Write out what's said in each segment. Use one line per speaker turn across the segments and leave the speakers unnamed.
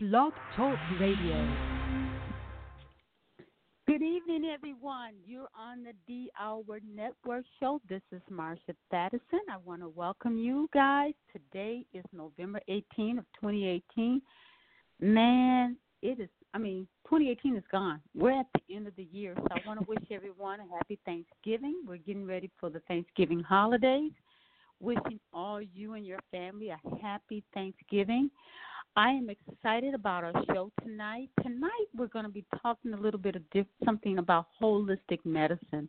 Blog Talk Radio. Good evening, everyone. You're on the D Hour Network show. This is Marsha Thadison. I want to welcome you guys. Today is November 18 of 2018. Man, it is, I mean, 2018 is gone. We're at the end of the year, so I want to wish everyone a happy Thanksgiving. We're getting ready for the Thanksgiving holidays. Wishing all you and your family a happy Thanksgiving. I am excited about our show tonight. Tonight, we're going to be talking a little bit of diff- something about holistic medicine.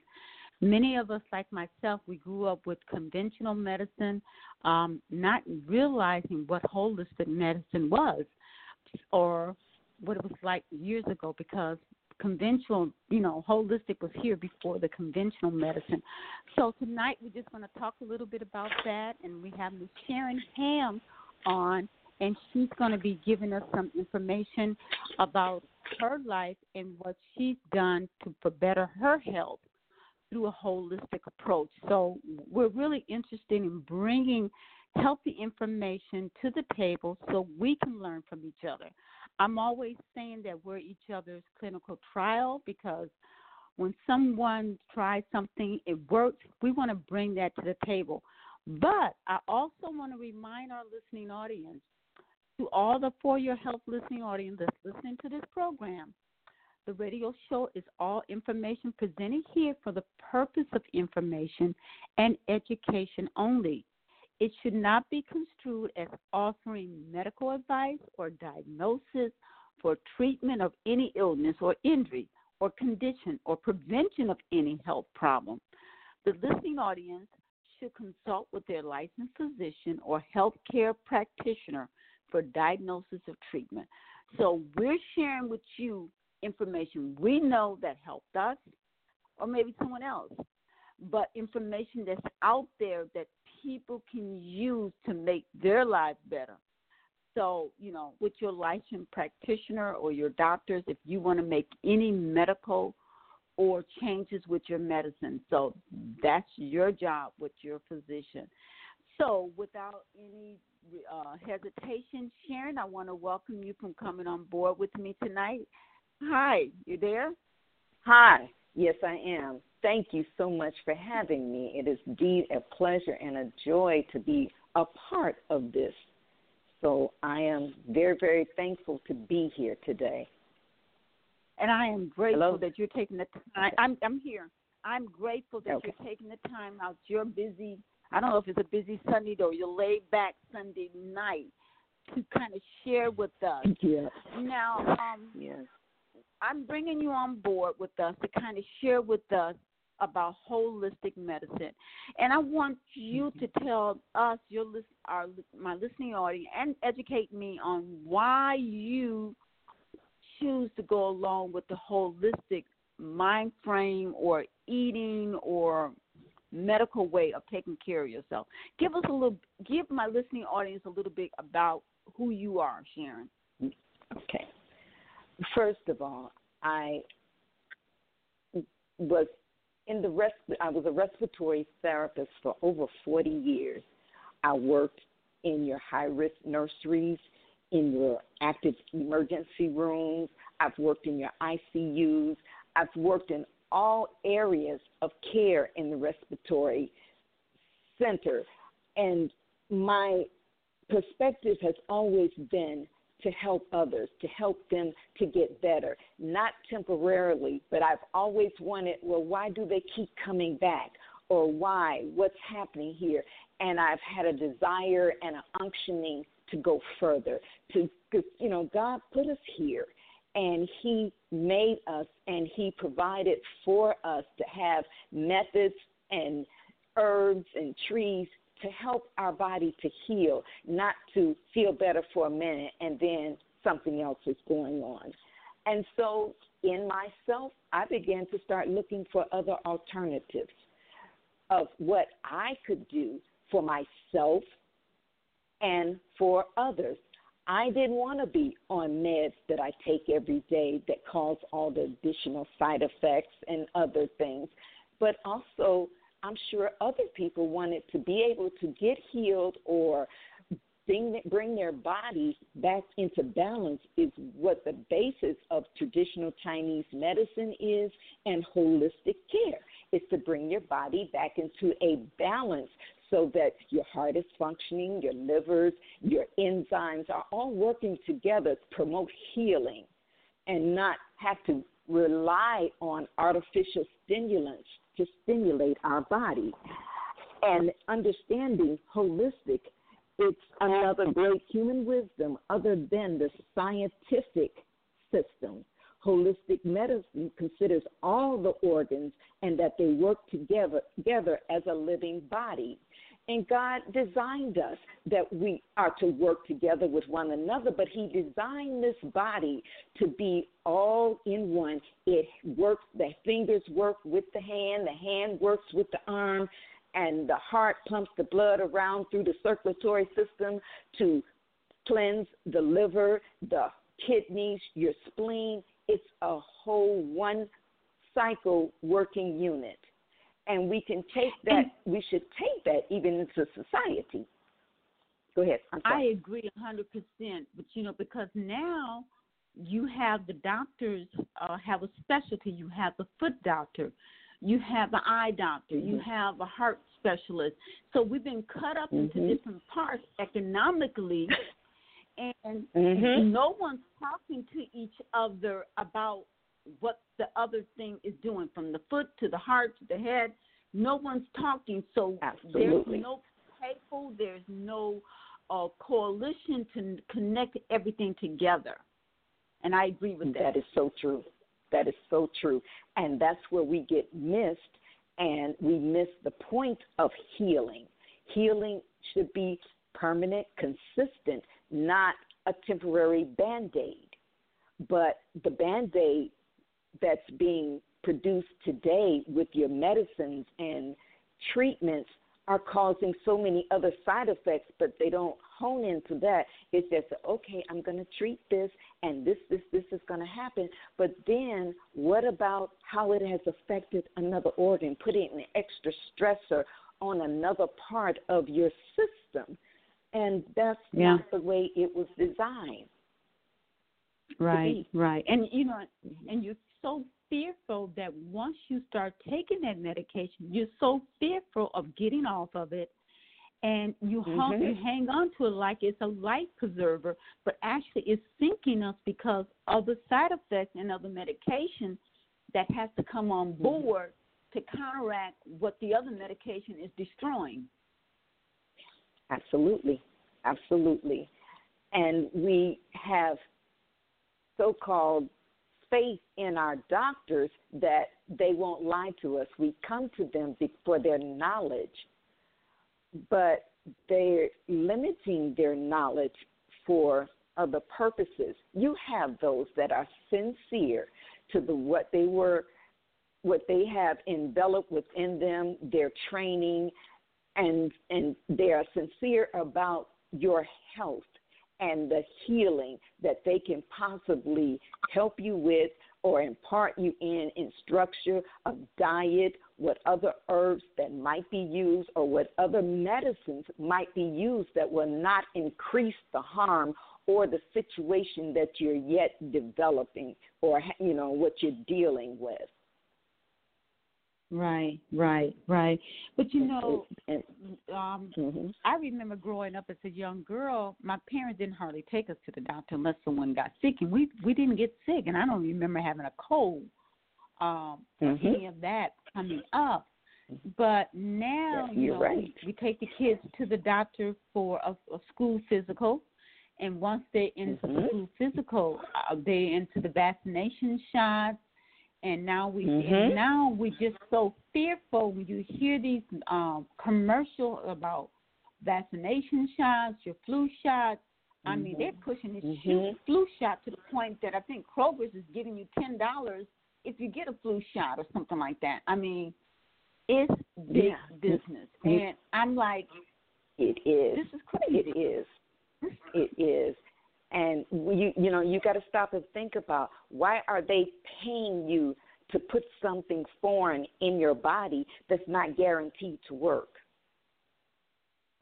Many of us, like myself, we grew up with conventional medicine, um, not realizing what holistic medicine was or what it was like years ago because conventional, you know, holistic was here before the conventional medicine. So tonight we're just going to talk a little bit about that, and we have Ms. Sharon Ham on and she's going to be giving us some information about her life and what she's done to for better her health through a holistic approach. So we're really interested in bringing healthy information to the table so we can learn from each other. I'm always saying that we're each other's clinical trial because when someone tries something, it works, we want to bring that to the table. But I also want to remind our listening audience to all the For Your Health listening audience that's listening to this program. The radio show is all information presented here for the purpose of information and education only. It should not be construed as offering medical advice or diagnosis for treatment of any illness or injury or condition or prevention of any health problem. The listening audience should consult with their licensed physician or healthcare practitioner for diagnosis of treatment. So we're sharing with you information we know that helped us or maybe someone else, but information that's out there that people can use to make their lives better. So, you know, with your licensed practitioner or your doctors, if you want to make any medical or changes with your medicine. So that's your job with your physician. So, without any uh, hesitation, Sharon, I want to welcome you from coming on board with me tonight. Hi, you there?
Hi, yes, I am. Thank you so much for having me. It is indeed a pleasure and a joy to be a part of this. So I am very, very thankful to be here today.
And I am grateful Hello? that you're taking the time. I'm, I'm here. I'm grateful that okay. you're taking the time out. You're busy I don't know if it's a busy Sunday or your laid back Sunday night to kind of share with us.
Yeah.
Now, um, yes. I'm bringing you on board with us to kind of share with us about holistic medicine, and I want you to tell us, your list, our my listening audience, and educate me on why you choose to go along with the holistic mind frame or eating or medical way of taking care of yourself. Give us a little, give my listening audience a little bit about who you are, Sharon.
Okay. First of all, I was in the rest. I was a respiratory therapist for over 40 years. I worked in your high risk nurseries, in your active emergency rooms. I've worked in your ICUs. I've worked in all areas of care in the respiratory center. And my perspective has always been to help others, to help them to get better, not temporarily, but I've always wanted, well, why do they keep coming back? Or why? What's happening here? And I've had a desire and an unctioning to go further, to, because, you know, God put us here and he made us and he provided for us to have methods and herbs and trees to help our body to heal, not to feel better for a minute and then something else is going on. And so in myself, I began to start looking for other alternatives of what I could do for myself and for others. I didn't want to be on meds that I take every day that cause all the additional side effects and other things. But also, I'm sure other people wanted to be able to get healed or bring, their body back into balance is what the basis of traditional Chinese medicine is and holistic care is to bring your body back into a balance so that your heart is functioning, your livers, your enzymes are all working together to promote healing and not have to rely on artificial stimulants to stimulate our body. And understanding holistic, it's another great human wisdom other than the scientific system. Holistic medicine considers all the organs and that they work together, together as a living body. And God designed us that we are to work together with one another, but He designed this body to be all in one. It works, the fingers work with the hand, the hand works with the arm, and the heart pumps the blood around through the circulatory system to cleanse the liver, the kidneys, your spleen. It's a whole one cycle working unit and we can take that. we should take that even into society. Go ahead.
I agree a hundred percent, but you know because now you have the doctors uh, have a specialty. You have the foot doctor, you have the eye doctor, mm-hmm. you have a heart specialist. So we've been cut up mm-hmm. into different parts economically, and mm-hmm. no one's talking to each other about what the other thing is doing from the foot to the heart to the head. No one's talking, so
Absolutely.
there's no people, there's no uh, coalition to connect everything together. And I agree with that.
That is so true. That is so true. And that's where we get missed, and we miss the point of healing. Healing should be permanent, consistent, not a temporary band aid. But the band aid that's being produced today with your medicines and treatments are causing so many other side effects, but they don't hone into that. It's just, okay, I'm going to treat this, and this, this, this is going to happen. But then, what about how it has affected another organ, putting an extra stressor on another part of your system? And that's yeah. not the way it was designed.
Right, right. And you know, and you're so fearful that once you start taking that medication, you're so fearful of getting off of it, and you mm-hmm. hung, you hang on to it like it's a life preserver, but actually it's sinking us because of the side effects and of the medication that has to come on mm-hmm. board mm-hmm. to counteract what the other medication is destroying.
Absolutely, absolutely, and we have so-called faith in our doctors that they won't lie to us. We come to them for their knowledge, but they're limiting their knowledge for other purposes. You have those that are sincere to the what they were what they have enveloped within them, their training and and they are sincere about your health and the healing that they can possibly help you with or impart you in in structure of diet, what other herbs that might be used or what other medicines might be used that will not increase the harm or the situation that you're yet developing or you know what you're dealing with.
Right, right, right. But you know, um, mm-hmm. I remember growing up as a young girl. My parents didn't hardly take us to the doctor unless someone got sick, and we we didn't get sick. And I don't remember having a cold, um, mm-hmm. any of that coming up. But now,
yeah, you know, right.
we, we take the kids to the doctor for a, a school physical, and once they're into mm-hmm. the school physical, uh, they're into the vaccination shots and now we mm-hmm. and now we're just so fearful when you hear these um commercial about vaccination shots, your flu shots. I mm-hmm. mean, they're mm-hmm. pushing this mm-hmm. flu shot to the point that I think Kroger's is giving you ten dollars if you get a flu shot or something like that. I mean, it's big yeah. business, and I'm like,
it is.
This is crazy.
It is. It is. And you you know you got to stop and think about why are they paying you to put something foreign in your body that's not guaranteed to work.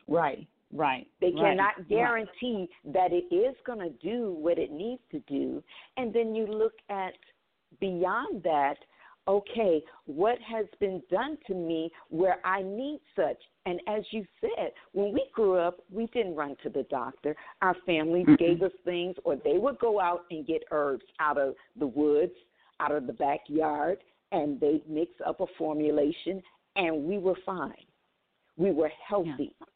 Right, Right.
They
right,
cannot guarantee
right.
that it is going to do what it needs to do. And then you look at beyond that, okay, what has been done to me where I need such? And as you said, when we grew up, we didn't run to the doctor. Our families mm-hmm. gave us things, or they would go out and get herbs out of the woods, out of the backyard, and they'd mix up a formulation, and we were fine. We were healthy. Yeah.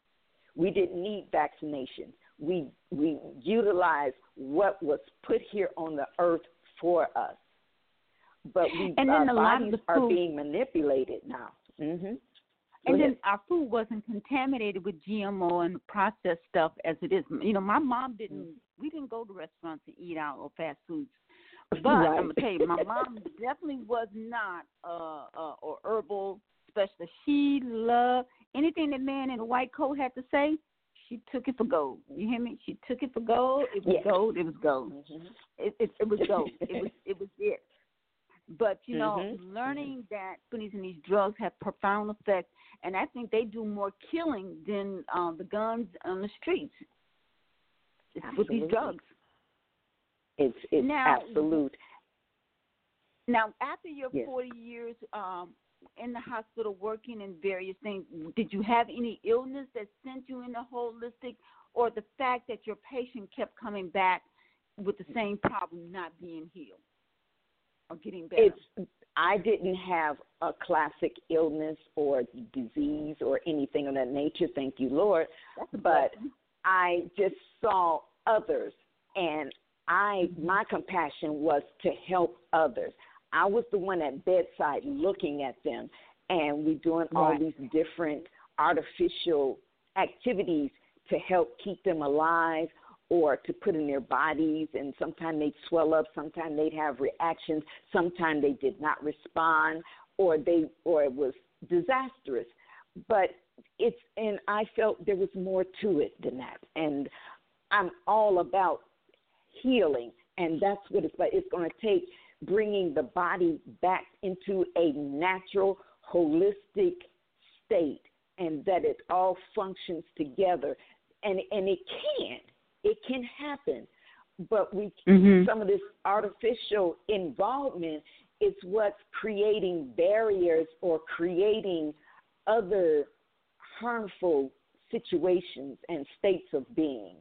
We didn't need vaccinations. We we utilized what was put here on the earth for us. But we
and
our
then
bodies
are
food, being manipulated now. Mm-hmm.
And then our food wasn't contaminated with GMO and processed stuff as it is. You know, my mom didn't. Mm-hmm. We didn't go to restaurants and eat out or fast foods. But right. I'm gonna tell you, my mom definitely was not uh, uh or herbal specialist. She loved anything that man in a white coat had to say. She took it for gold. You hear me? She took it for gold. It was gold. It was gold. Mm-hmm. It, it, it was gold. it was it was it. But you know, mm-hmm. learning that companies and these drugs have profound effects, and I think they do more killing than uh, the guns on the streets with these drugs.
It's it's
now,
absolute.
Now, after your
yes.
40 years um, in the hospital working in various things, did you have any illness that sent you into holistic, or the fact that your patient kept coming back with the same problem not being healed or getting better?
It's I didn't have a classic illness or disease or anything of that nature, thank you, Lord. But I just saw others and I mm-hmm. my compassion was to help others. I was the one at bedside looking at them, and we're doing all
right.
these different artificial activities to help keep them alive or to put in their bodies and sometimes they'd swell up sometimes they'd have reactions sometimes they did not respond or they or it was disastrous but it's and i felt there was more to it than that and i'm all about healing, and that's what it's like. It's going to take bringing the body back into a natural, holistic state, and that it all functions together. And and it can, it can happen, but we
mm-hmm.
some of this artificial involvement is what's creating barriers or creating other harmful situations and states of being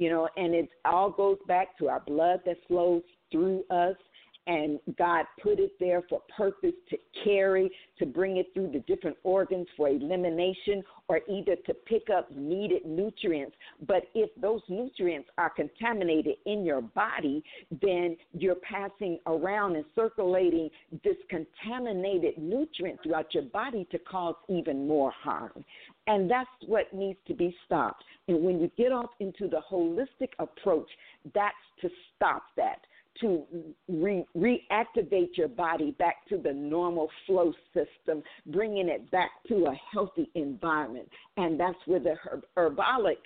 you know, and it all goes back to our blood that flows through us. And God put it there for purpose to carry, to bring it through the different organs for elimination or either to pick up needed nutrients. But if those nutrients are contaminated in your body, then you're passing around and circulating this contaminated nutrient throughout your body to cause even more harm. And that's what needs to be stopped. And when you get off into the holistic approach, that's to stop that, to re- reactivate your body back to the normal flow system, bringing it back to a healthy environment. And that's where the herb- herbalic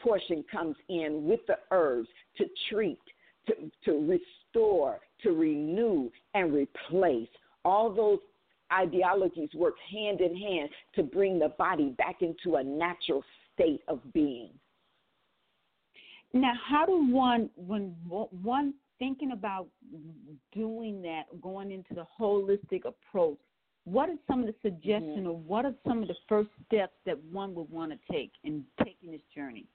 portion comes in with the herbs to treat, to, to restore, to renew, and replace all those ideologies work hand in hand to bring the body back into a natural state of being.
Now, how do one, when one thinking about doing that, going into the holistic approach, what are some of the suggestions mm-hmm. or what are some of the first steps that one would want to take in taking this journey?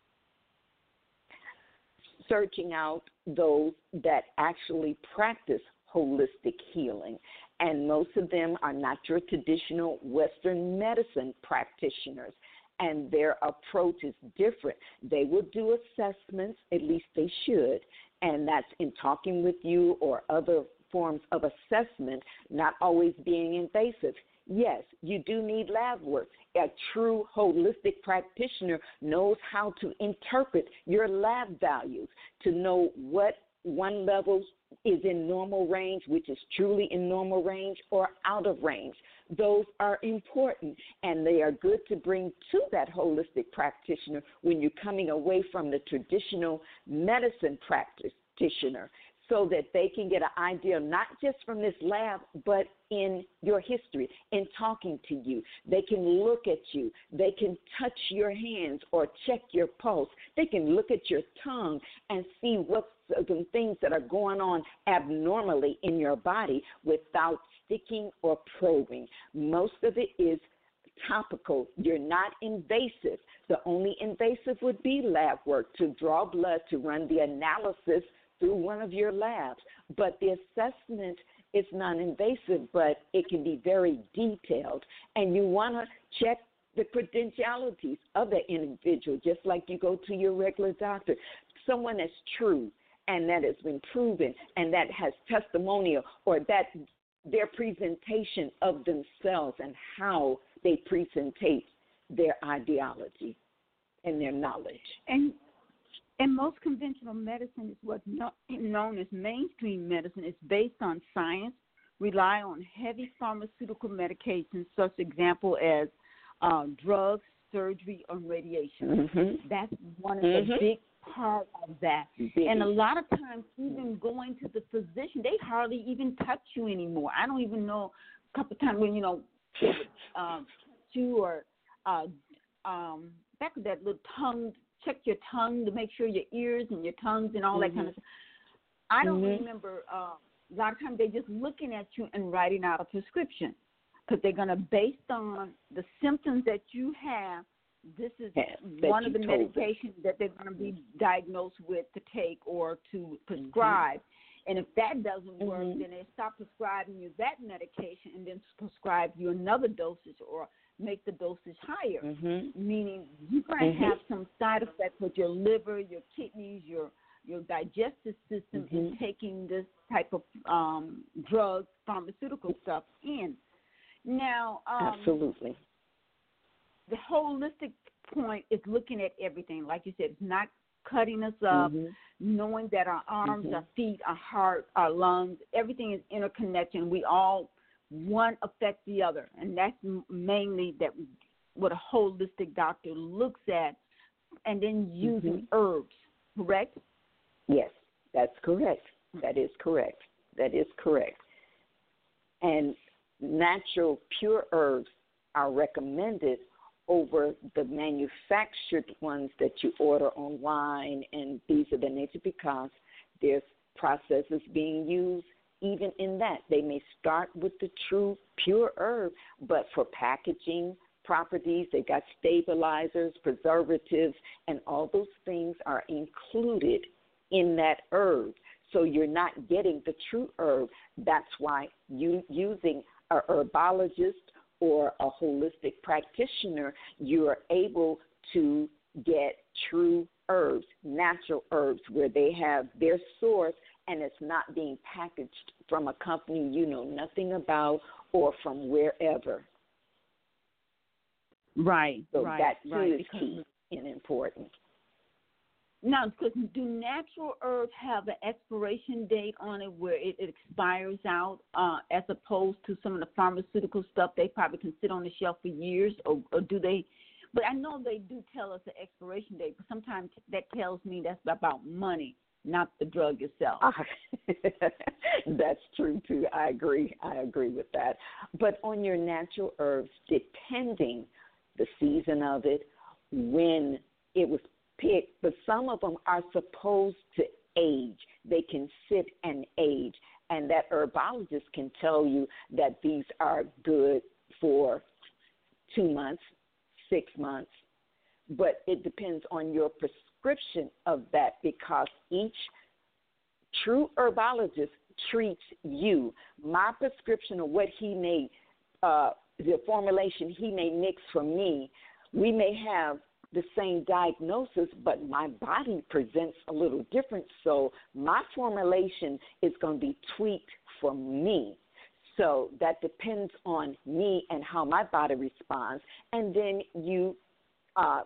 Searching out those that actually practice holistic healing and most of them are not your traditional Western medicine practitioners, and their approach is different. They will do assessments, at least they should, and that's in talking with you or other forms of assessment, not always being invasive. Yes, you do need lab work. A true holistic practitioner knows how to interpret your lab values to know what one level is in normal range, which is truly in normal range, or out of range. Those are important and they are good to bring to that holistic practitioner when you're coming away from the traditional medicine practitioner. so that they can get an idea not just from this lab, but in your history, in talking to you. They can look at you. They can touch your hands or check your pulse. They can look at your tongue and see what's some things that are going on abnormally in your body without sticking or probing. Most of it is topical. You're not invasive. The only invasive would be lab work to draw blood to run the analysis through one of your labs. But the assessment is non invasive, but it can be very detailed. And you want to check the credentialities of the individual, just like you go to your regular doctor. Someone that's true and that has been proven and that has testimonial or that their presentation of themselves and how they presentate their ideology and their knowledge.
And and most conventional medicine is what's known as mainstream medicine. It's based on science, rely on heavy pharmaceutical medications, such example as uh, drugs, surgery, or radiation.
Mm-hmm.
That's one of
mm-hmm.
the big part of that. And a lot of times, even going to the physician, they hardly even touch you anymore. I don't even know a couple of times when you know they would um, you or uh, um, back with that little tongue check your tongue to make sure your ears and your tongues and all
mm-hmm.
that kind of stuff. I don't
mm-hmm.
remember. Uh, a lot of times they're just looking at you and writing out a prescription because they're going to based on the symptoms that you have. This is one of the medications that they're going to be diagnosed with to take or to prescribe. Mm-hmm. And if that doesn't work,
mm-hmm.
then they stop prescribing you that medication and then prescribe you another dosage or make the dosage higher,
mm-hmm.
meaning going to
mm-hmm.
have some side effects with your liver, your kidneys, your your digestive system
mm-hmm.
in taking this type of um, drug, pharmaceutical stuff in. Now, um,
absolutely,
the holistic point is looking at everything. Like you said, it's not cutting us up,
mm-hmm.
knowing that our arms,
mm-hmm.
our feet, our heart, our lungs, everything is interconnected. We all one affects the other, and that's mainly that what a holistic doctor looks at, and then using
mm-hmm.
herbs. Correct?
Yes, that's correct. That is correct. That is correct. And natural pure herbs are recommended over the manufactured ones that you order online and these are the nature because there's processes being used even in that, they may start with the true pure herb, but for packaging properties, they got stabilizers, preservatives, and all those things are included in that herb. So you're not getting the true herb. That's why you using a herbologist or a holistic practitioner, you are able to get true herbs, natural herbs, where they have their source and it's not being packaged from a company you know nothing about or from wherever.
Right.
So
right,
that too
right,
is key and important.
Now, because do natural herbs have an expiration date on it where it, it expires out, uh, as opposed to some of the pharmaceutical stuff they probably can sit on the shelf for years, or, or do they? But I know they do tell us the expiration date, but sometimes that tells me that's about money not the drug itself.
That's true too. I agree. I agree with that. But on your natural herbs, depending the season of it, when it was picked, but some of them are supposed to age. They can sit and age, and that herbologist can tell you that these are good for two months, six months, but it depends on your prescription of that because each true herbologist treats you. My prescription of what he may, uh, the formulation he may mix for me, we may have the same diagnosis, but my body presents a little different. So my formulation is going to be tweaked for me. So that depends on me and how my body responds. And then you uh,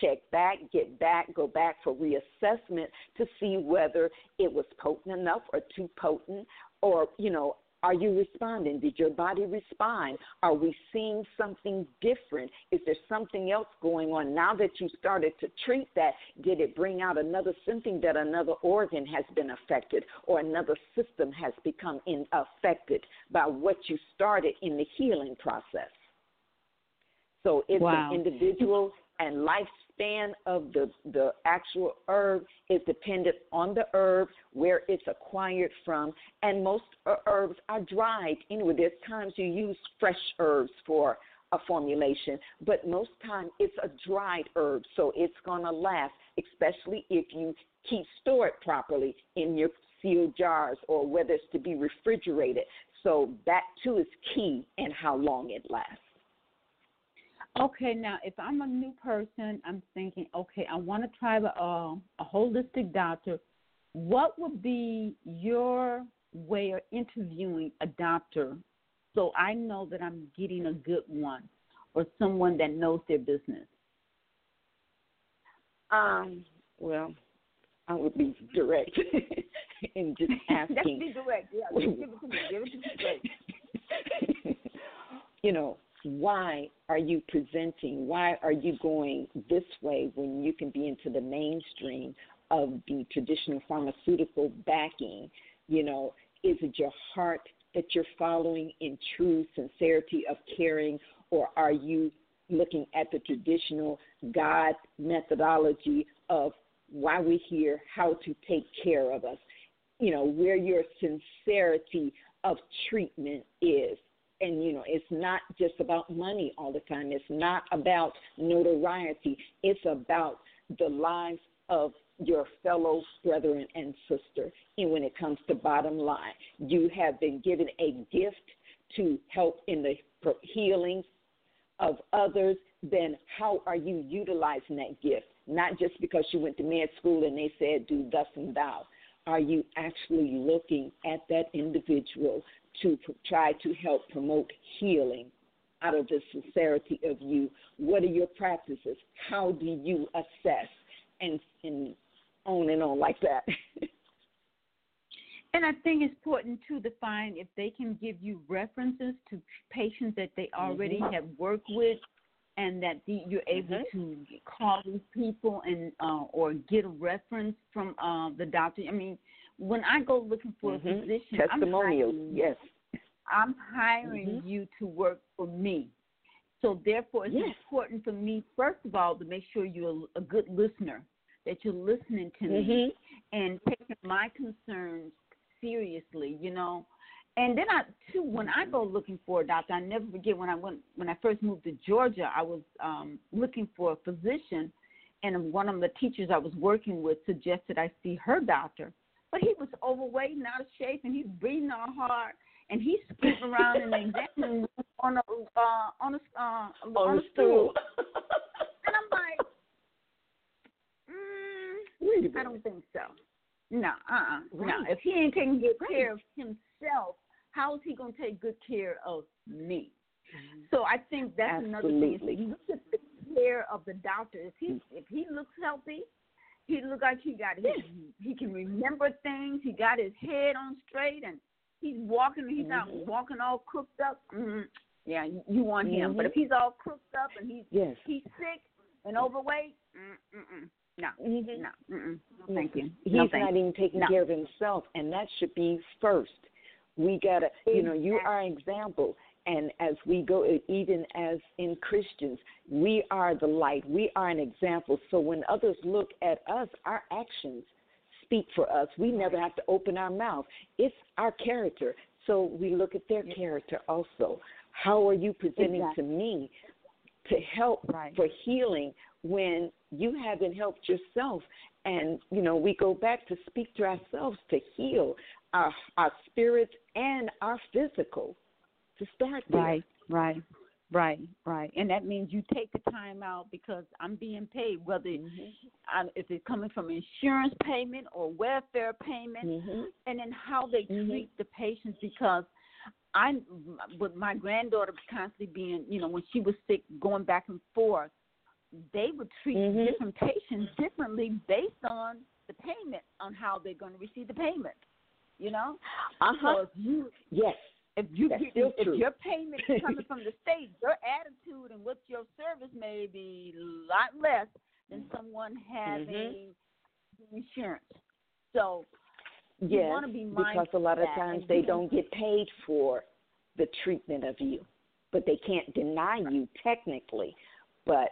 check back, get back, go back for reassessment to see whether it was potent enough or too potent or, you know, Are you responding? Did your body respond? Are we seeing something different? Is there something else going on? Now that you started to treat that, did it bring out another symptom that another organ has been affected or another system has become in, affected by what you started in the healing process? So it's
wow.
an individual and lifespan of the, the actual herb is dependent on the herb, where it's acquired from, and most herbs are dried. Anyway, there's times you use fresh herbs for a formulation, but most time it's a dried herb, so it's gonna last, especially if you keep store it properly in your sealed jars or whether it's to be refrigerated. So that too is key in how long it lasts.
Okay, now if I'm a new person, I'm thinking, okay, I want to try a, a holistic doctor. What would be your way of interviewing a doctor so I know that I'm getting a good one or someone that knows their business?
Um, well, I would be direct and just asking.
Just be direct. Yeah, give it to me. Give it to me.
you know, why are you presenting? Why are you going this way when you can be into the mainstream of the traditional pharmaceutical backing? You know, is it your heart that you're following in true sincerity of caring, or are you looking at the traditional God methodology of why we're here, how to take care of us? You know, where your sincerity of treatment is and you know it's not just about money all the time. It's not about notoriety. It's about the lives of your fellow brethren and sister. And when it comes to bottom line you have been given a gift to help in the healing of others. Then how are you utilizing that gift? Not just because you went to med school and they said do thus and thou. Are you actually looking at that individual to try to help promote healing out of the sincerity of you. What are your practices? How do you assess? And, and on and on like that.
and I think it's important too to find if they can give you references to patients that they already mm-hmm. have worked with, and that the, you're able mm-hmm. to call these people and uh, or get a reference from uh, the doctor. I mean, when I go looking for mm-hmm. a physician,
testimonials,
I'm
yes,
I'm hiring mm-hmm. you to work for me. So therefore, it's
yes.
important for me, first of all, to make sure you're a good listener, that you're listening to
mm-hmm.
me and taking my concerns seriously. You know, and then I too, when I go looking for a doctor, I never forget when I went when I first moved to Georgia, I was um, looking for a physician, and one of the teachers I was working with suggested I see her doctor but he was overweight and out of shape, and he's breathing all hard, and he's scooting around in the exam room on a uh, on a uh, on,
on
a
stool.
and I'm like, mm, I don't think so. No, uh, uh-uh,
right.
no. If he ain't taking good right. care of himself, how is he gonna take good care of me? Mm-hmm. So I think that's
Absolutely.
another thing. Look at the care of the doctor. If he if he looks healthy, he look like he got his, he can remember things. He got his head on straight, and he's walking. He's mm-hmm. not walking all crooked up. Mm-hmm. Yeah, you want him.
Mm-hmm.
But if he's all crooked up and he's
yes.
he's sick and overweight, mm-mm. no,
mm-hmm.
no, mm-mm. no, thank you.
He's
no,
not even taking
no.
care of himself, and that should be first. We gotta, you know, you are an example, and as we go, even as in Christians, we are the light. We are an example. So when others look at us, our actions speak for us. We never have to open our mouth. It's our character. So we look at their character also. How are you presenting
exactly.
to me to help
right.
for healing when you haven't helped yourself? And, you know, we go back to speak to ourselves to heal our, our spirits and our physical to start there.
Right, right, right, right. And that means you take the time out because I'm being paid, whether
mm-hmm.
If it's coming from insurance payment or welfare payment,
mm-hmm.
and then how they
mm-hmm.
treat the patients because. I, with my granddaughter constantly being, you know, when she was sick, going back and forth, they would treat
mm-hmm.
different patients differently based on the payment, on how they're going to receive the payment. You know.
Uh huh.
So if you
yes.
If you
That's
if your payment is coming from the state, your attitude and what your service may be a lot less than someone having
Mm-hmm.
insurance. So you
Yes,
want to be mindful because
a lot of times they don't get paid for the treatment of you, but they can't deny you technically. But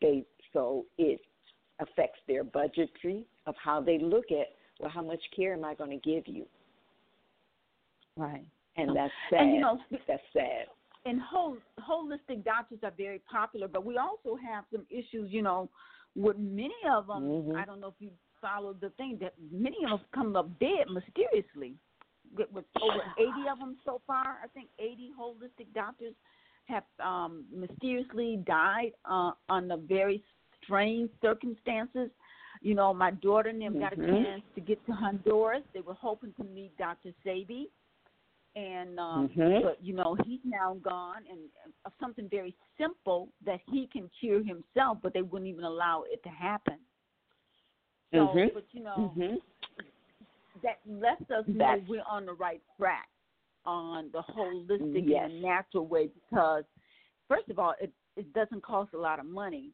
they so it affects their budgetary of how they look at well, how much care am I going to give you?
Right.
And that's sad.
And you know,
that's sad.
and whole, holistic doctors are very popular, but we also have some issues, you know, with many of them.
Mhm.
I don't know if you followed the thing that many of them come up dead mysteriously. With, with over 80 of them so far, I think 80 holistic doctors have um, mysteriously died uh, under very strange circumstances. You know, my daughter and them got a
Mhm.
chance to get to Honduras. They were hoping to meet Dr. Sebi and um
Mhm.
but you know he's now gone and uh, something very simple that he can cure himself but they wouldn't even allow it to happen so
Mhm.
but you know
Mhm.
that lets us know we're on the right track on the holistic
Yes.
and natural way because first of all it it doesn't cost a lot of money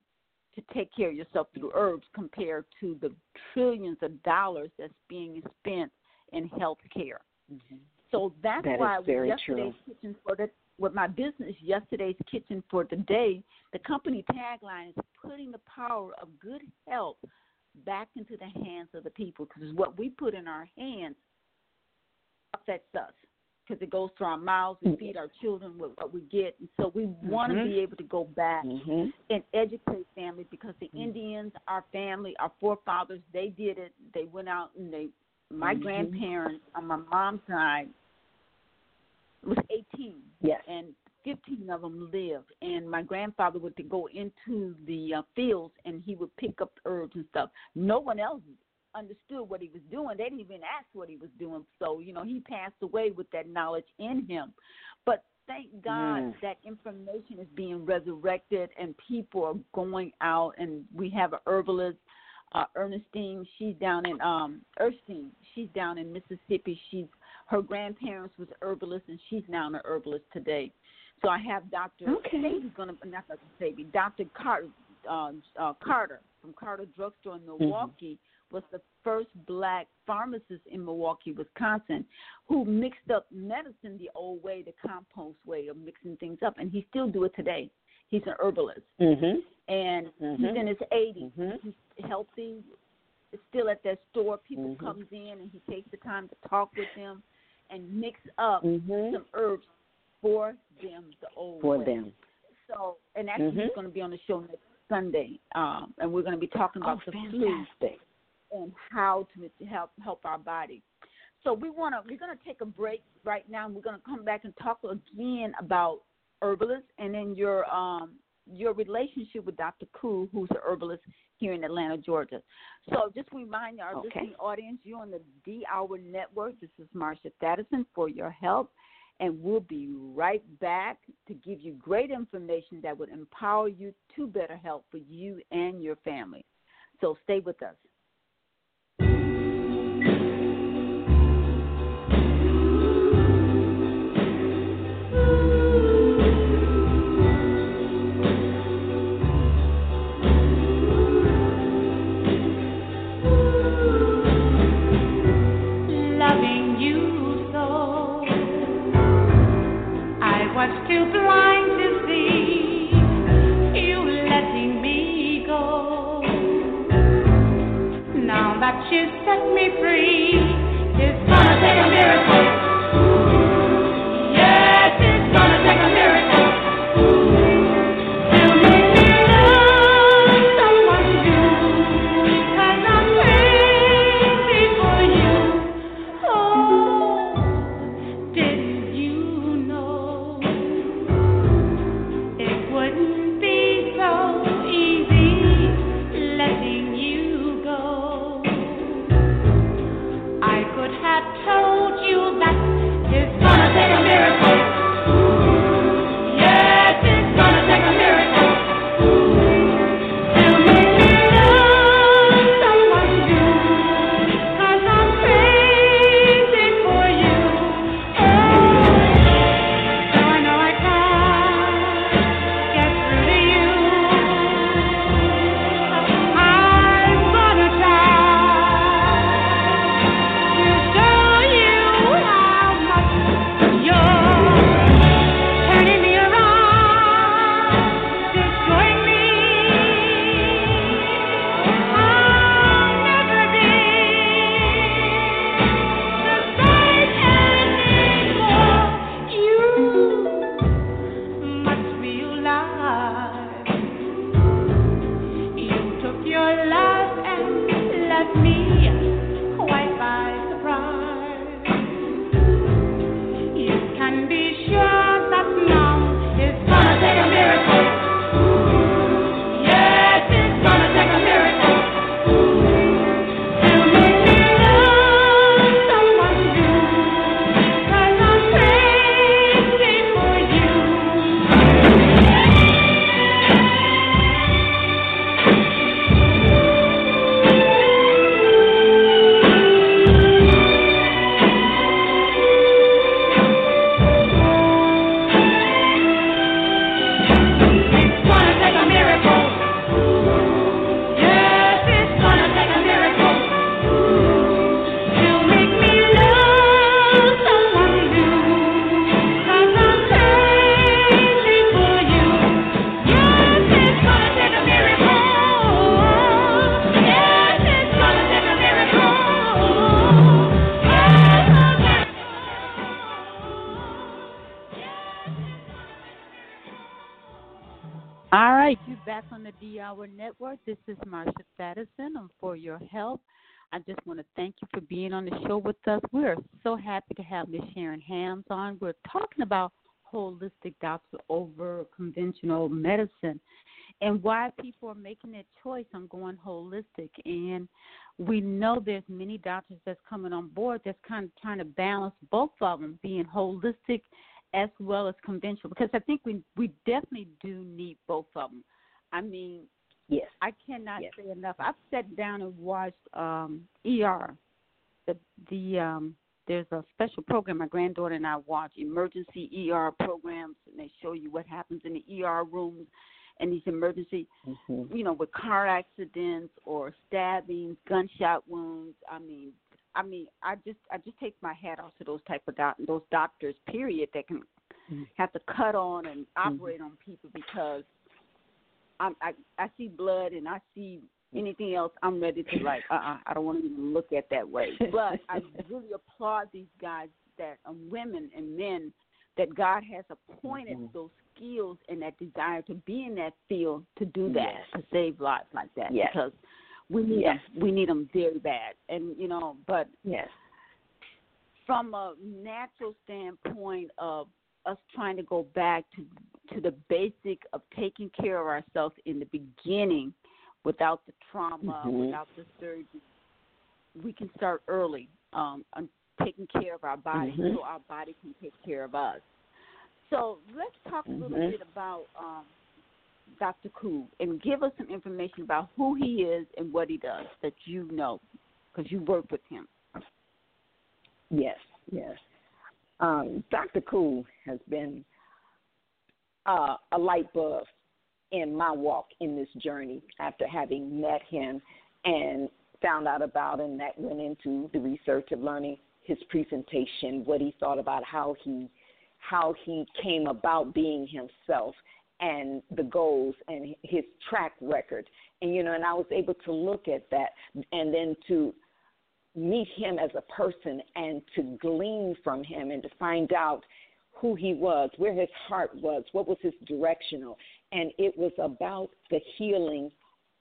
to take care of yourself through herbs compared to the trillions of dollars that's being spent in health care so that's
That
why yesterday's kitchen for the with my business yesterday's kitchen for today, the company tagline is putting the power of good health back into the hands of the people because what we put in our hands affects us because it goes through our mouths we feed our children with what we get and so we want to be able to go back
Mhm.
and educate families because the
Mm-hmm.
Indians, our family, our forefathers, they did it. They went out and they. My
Mhm.
grandparents on my mom's side was 18,
Yes.
and 15 of them lived. And my grandfather would to go into the uh, fields and he would pick up herbs and stuff. No one else understood what he was doing. They didn't even ask what he was doing. So you know, he passed away with that knowledge in him. But thank God
Mm.
that information is being resurrected and people are going out and we have a herbalist uh Ernestine she's down in um Erskine she's down in Mississippi she's her grandparents was herbalist and she's now an herbalist today so I have Dr.
Okay.
Sebi's gonna not Dr. Sebi Dr. Carter uh, uh, Carter from Carter Drugstore in Milwaukee was the first black pharmacist in Milwaukee, Wisconsin, who mixed up medicine the old way, the compost way of mixing things up, and he still do it today. He's an herbalist,
mm-hmm.
and he's
Mhm.
in his 80s.
Mhm.
He's healthy, still at that store. People
Mhm.
comes in, and he takes the time to talk with them and mix up
Mhm.
some herbs for them the old
For
way.
them.
So, and actually, he's
Mhm.
going to be on the show next Sunday, um, and we're going to be talking about
Oh,
the flu and how to to help help our body. So we want to we're going to take a break right now. and We're going to come back and talk again about herbalists and then your um your relationship with Dr. Koo, who's an herbalist here in Atlanta, Georgia. So just remind our
Okay.
listening audience, you're on the D Hour Network. This is Marsha Thadison for your help. And we'll be right back to give you great information that would empower you to better health for you and your family. So stay with us.
You set me free, it's gonna take a miracle.
Help. I just want to thank you for being on the show with us. We are so happy to have Miss Sharon Hams on. We're talking about holistic doctor over conventional medicine and why people are making that choice on going holistic. And we know there's many doctors that's coming on board that's kind of trying to balance both of them, being holistic as well as conventional. Because I think we we definitely do need both of them. I mean,
Yes.
I cannot
Yes.
say enough. I've sat down and watched um ER. The the um there's a special program my granddaughter and I watch, emergency ER programs and they show you what happens in the ER rooms and these emergency
hmm
you know, with car accidents or stabbings, gunshot wounds. I mean I mean, I just I just take my hat off to those type of doc- those doctors, period, that can
Mhm.
have to cut on and operate on people because I'm, I I see blood and I see anything else. I'm ready to like uh uh I don't want to even look at that way. But I really applaud these guys that um, women and men that God has appointed
Mhm.
those skills and that desire to be in that field to do that
Yes.
to save lives like that
Yes.
because we need
Yes.
them we need them very bad and you know but
Yes.
from a natural standpoint of us trying to go back to to the basic of taking care of ourselves in the beginning without the trauma,
Mhm.
without the surgery, we can start early um, on taking care of our body
Mhm.
so our body can take care of us. So let's talk a little
Mhm.
bit about um, Dr. Koo and give us some information about who he is and what he does that you know because you work with him.
Yes, yes. Um, Dr. Koo has been uh, a light bulb in my walk in this journey after having met him and found out about him that went into the research of learning his presentation, what he thought about how he how he came about being himself and the goals and his track record. And you know, and I was able to look at that and then to meet him as a person and to glean from him and to find out who he was, where his heart was, what was his directional. And it was about the healing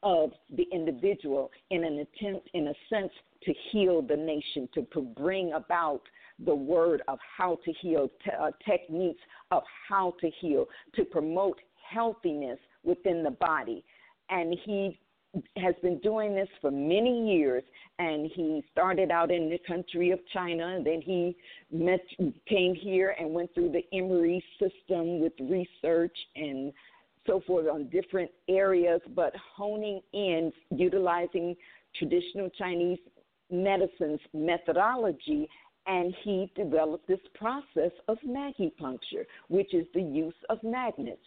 of the individual in an attempt, in a sense, to heal the nation, to p- bring about the word of how to heal, te- uh, techniques of how to heal, to promote healthiness within the body. And he has been doing this for many years and he started out in the country of China and then he met came here and went through the Emory system with research and so forth on different areas but honing in utilizing traditional Chinese medicine's methodology and he developed this process of acupuncture which is the use of magnets.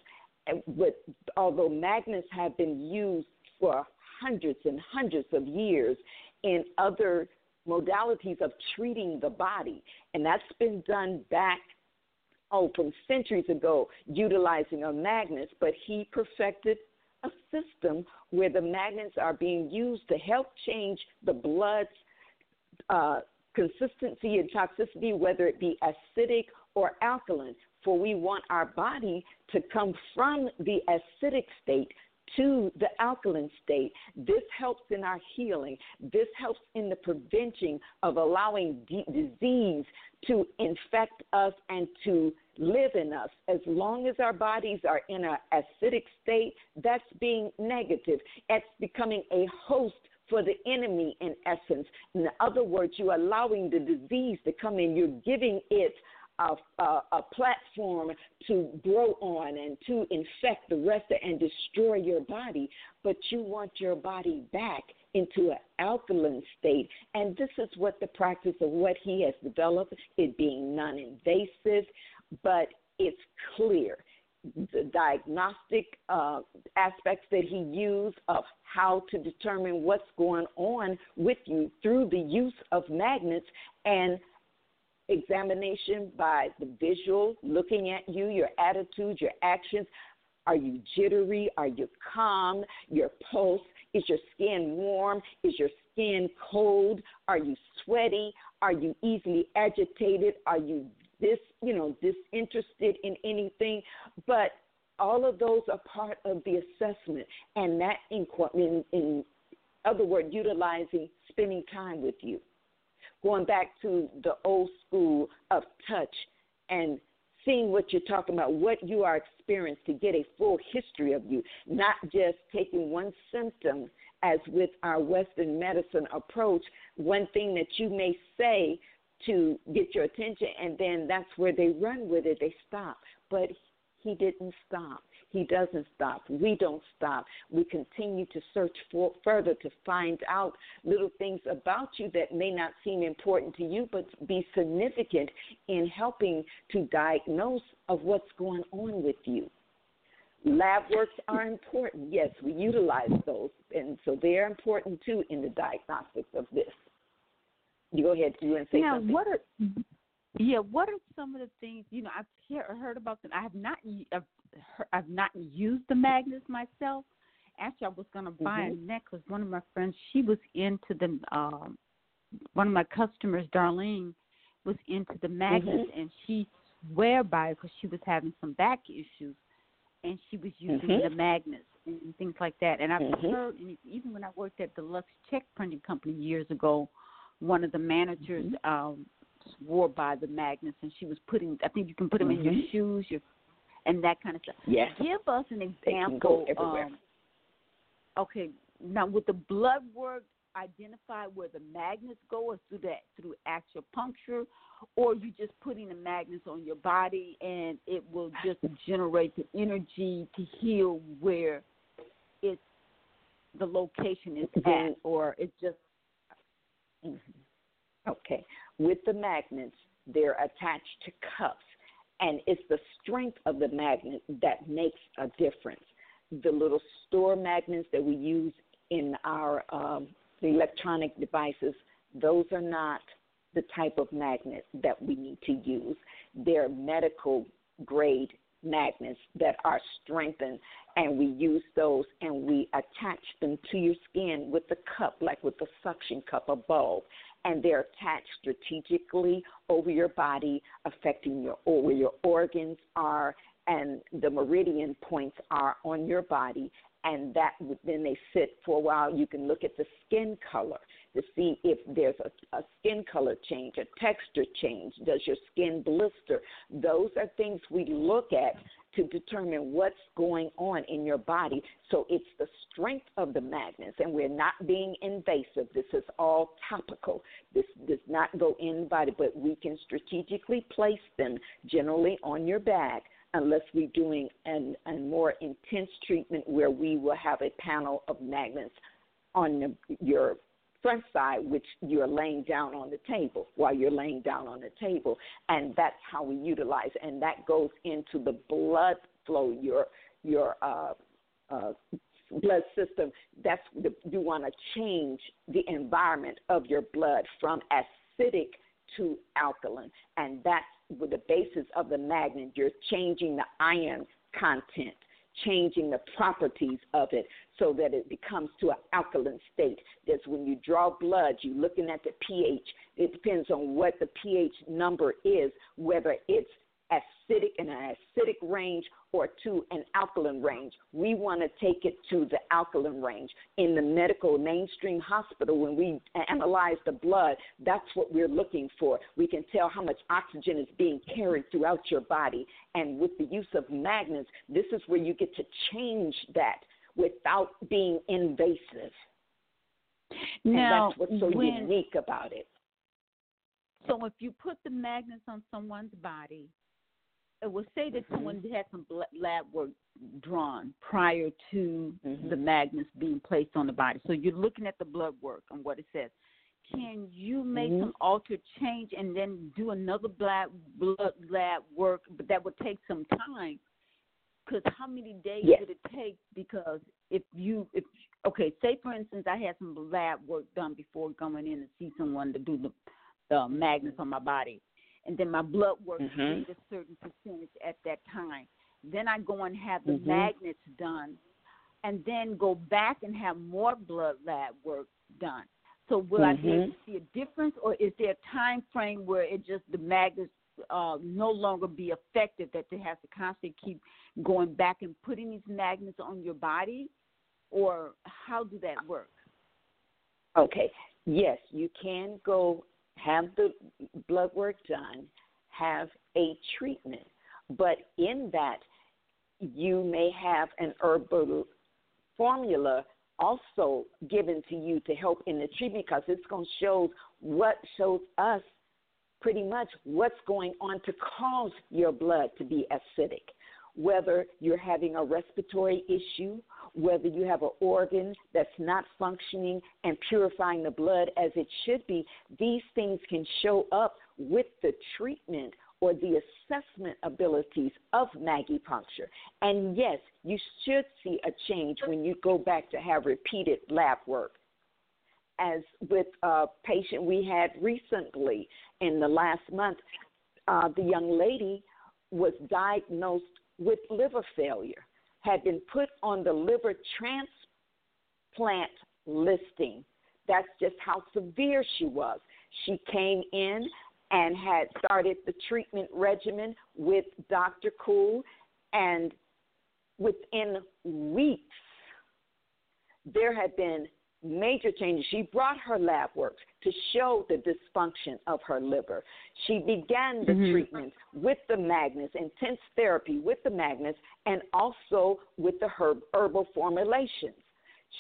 But although magnets have been used for hundreds and hundreds of years in other modalities of treating the body. And that's been done back, oh, from centuries ago, utilizing a magnet. but he perfected a system where the magnets are being used to help change the blood's uh, consistency and toxicity, whether it be acidic or alkaline. For we want our body to come from the acidic state to the alkaline state. This helps in our healing. This helps in the prevention of allowing d- disease to infect us and to live in us. As long as our bodies are in an acidic state, that's being negative. It's becoming a host for the enemy in essence. In other words, you're allowing the disease to come in. You're giving it a, a, a, platform to grow on and to infect the rest of, and destroy your body, but you want your body back into an alkaline state. And this is what the practice of what he has developed, it being non invasive, but it's clear. The diagnostic uh, aspects that he used of how to determine what's going on with you through the use of magnets and examination by the visual, looking at you, your attitude, your actions. Are you jittery? Are you calm? Your pulse? Is your skin warm? Is your skin cold? Are you sweaty? Are you easily agitated? Are you this, you know, disinterested in anything? But all of those are part of the assessment, and that in, in, in other words, utilizing spending time with you, going back to the old school of touch and seeing what you're talking about, what you are experiencing to get a full history of you, not just taking one symptom as with our Western medicine approach, one thing that you may say to get your attention, and then that's where they run with it, they stop. But he didn't stop. He doesn't stop. We don't stop. We continue to search for further to find out little things about you that may not seem important to you, but be significant in helping to diagnose of what's going on with you. Lab works are important. Yes, we utilize those, and so they're important too in the diagnostics of this. You go ahead. You to say
now,
something?
what are yeah? What are some of the things you know? I've hear, heard about them. I have not. I've, I've not used the magnets myself. Actually, I was going to buy
Mhm.
a necklace. One of my friends, she was into the. Um, one of my customers, Darlene, was into the magnets, and she swear by it because she was having some back issues, and she was using
Mhm.
the magnets and things like that. And I've
Mhm.
heard, and even when I worked at the Lux Check Printing Company years ago, one of the managers
Mm-hmm.
um, swore by the magnets, and she was putting. I think you can put them in your
Mhm.
shoes, your and that kind of stuff.
Yes.
Give us an example.
They can go everywhere.
Um, okay, now with the blood work, identify where the magnets go, or through that through acupuncture, or you just putting the magnets on your body, and it will just generate the energy to heal where it's the location is at, or it's just
Mhm. Okay. With the magnets, they're attached to cups, and it's the strength of the magnet that makes a difference. The little store magnets that we use in our um, electronic devices, those are not the type of magnet that we need to use. They're medical grade magnets that are strengthened, and we use those and we attach them to your skin with the cup, like with the suction cup, a bulb and they're attached strategically over your body, affecting your or where your organs are and the meridian points are on your body. And that then they sit for a while. You can look at the skin color to see if there's a, a skin color change, a texture change. Does your skin blister? Those are things we look at to determine what's going on in your body. So it's the strength of the magnets, and we're not being invasive. This is all topical. This does not go in body, but we can strategically place them generally on your back unless we're doing an, a more intense treatment where we will have a panel of magnets on your front side, which you're laying down on the table while you're laying down on the table, and that's how we utilize, and that goes into the blood flow, your your uh, uh, blood system. That's the, you want to change the environment of your blood from acidic to alkaline, and that's with the basis of the magnet. You're changing the iron content changing the properties of it so that it becomes to an alkaline state. That's when you draw blood, you're looking at the pH. It depends on what the pH number is, whether it's acidic in an acidic range or to an alkaline range. We want to take it to the alkaline range. In the medical mainstream hospital, when we analyze the blood, that's what we're looking for. We can tell how much oxygen is being carried throughout your body. And with the use of magnets, this is where you get to change that without being invasive.
now
and that's what's so
when,
unique about it.
So if you put the magnets on someone's body, it will say that
Mhm.
someone had some lab work drawn prior to
Mhm.
the magnets being placed on the body. So you're looking at the blood work and what it says. Can you make
Mhm.
some altered change and then do another blood blood lab work? But that would take some time. Because how many days
Yes.
would it take? Because if you if okay, say for instance, I had some lab work done before going in to see someone to do the the magnets on my body, and then my blood work
Mhm.
stayed a certain percentage at that time. Then I go and have the
Mhm.
magnets done, and then go back and have more blood lab work done. So will I be able
Mhm.
to see a difference, or is there a time frame where it just the magnets uh, no longer be effective, that they have to constantly keep going back and putting these magnets on your body, or how do that work?
Okay. Yes, you can go have the blood work done, have a treatment, but in that you may have an herbal formula also given to you to help in the treatment because it's going to show what shows us pretty much what's going on to cause your blood to be acidic. Whether you're having a respiratory issue, whether you have an organ that's not functioning and purifying the blood as it should be, these things can show up with the treatment or the assessment abilities of puncture. And yes, you should see a change when you go back to have repeated lab work. As with a patient we had recently in the last month, uh, the young lady was diagnosed with liver failure, had been put on the liver transplant listing. That's just how severe she was. She came in and had started the treatment regimen with Dr. Koo, and within weeks, there had been major changes. She brought her lab work to show the dysfunction of her liver. She began the mm-hmm. treatment with the magnets, intense therapy with the magnets, and also with the herb, herbal formulations.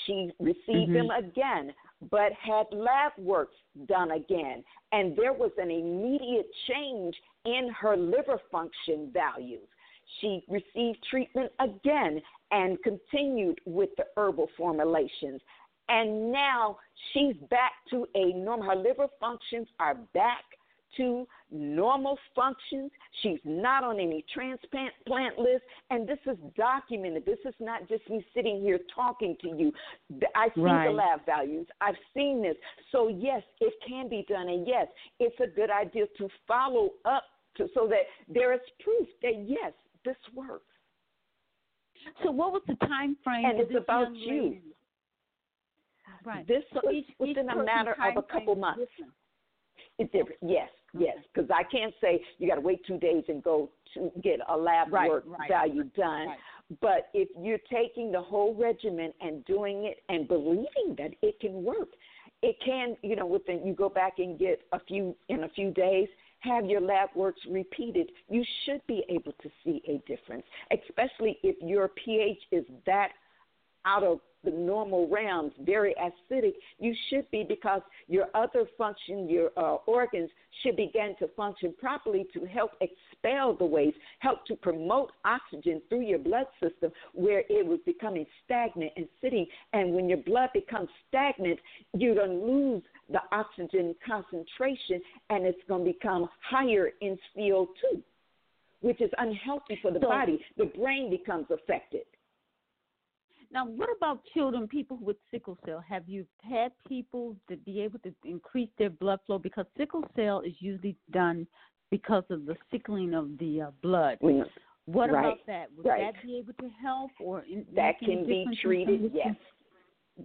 She received mm-hmm. them again but had lab work done again. And there was an immediate change in her liver function values. She received treatment again and continued with the herbal formulations. And now she's back to a normal. Her liver functions are back to normal functions. She's not on any transplant plant list, and this is documented. This is not just me sitting here talking to you. I see right. the lab values. I've seen this. So yes, it can be done, and yes, it's a good idea to follow up to, so that there is proof that yes, this works.
So what was the time frame?
And it's about you.
Right.
This so each, within each a matter of a couple months. Different. It's different. Yes, yes. Because I can't say you got to wait two days and go to get a lab
right,
work
right,
value done.
Right.
But if you're taking the whole regimen and doing it and believing that it can work, it can. You know, within you go back and get a few in a few days. Have your lab works repeated. You should be able to see a difference, especially if your pH is that out of the normal realms, very acidic, you should be because your other function, your uh, organs should begin to function properly to help expel the waste, help to promote oxygen through your blood system where it was becoming stagnant and sitting. And when your blood becomes stagnant, you're going to lose the oxygen concentration and it's going to become higher in CO2, which is unhealthy for the so, body. The brain becomes affected.
Now, what about children, people with sickle cell? Have you had people to be able to increase their blood flow? Because sickle cell is usually done because of the sickling of the uh, blood. What
right.
about that? Would
right.
that be able to help, or in,
that can be treated? Yes,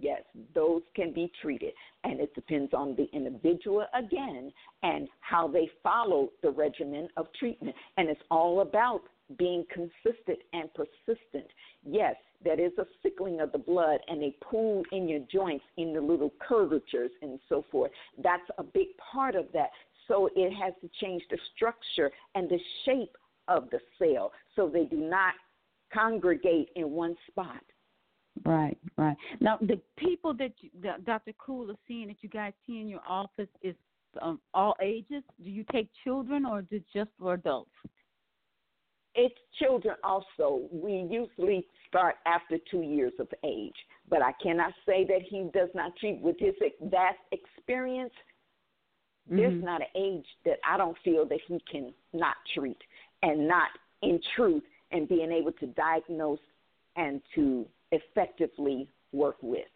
yes, those can be treated, and it depends on the individual again and how they follow the regimen of treatment. And it's all about being consistent and persistent. Yes, that is a sickling of the blood and a pool in your joints in the little curvatures and so forth. That's a big part of that. So it has to change the structure and the shape of the cell so they do not congregate in one spot.
Right, right. Now, the people that, you, Dr. Koo is seeing that you guys see in your office is um, all ages. Do you take children or just for adults?
It's children also. We usually start after two years of age, but I cannot say that he does not treat with his vast experience. Mm-hmm. There's not an age that I don't feel that he can not treat and not in truth and being able to diagnose and to effectively work with.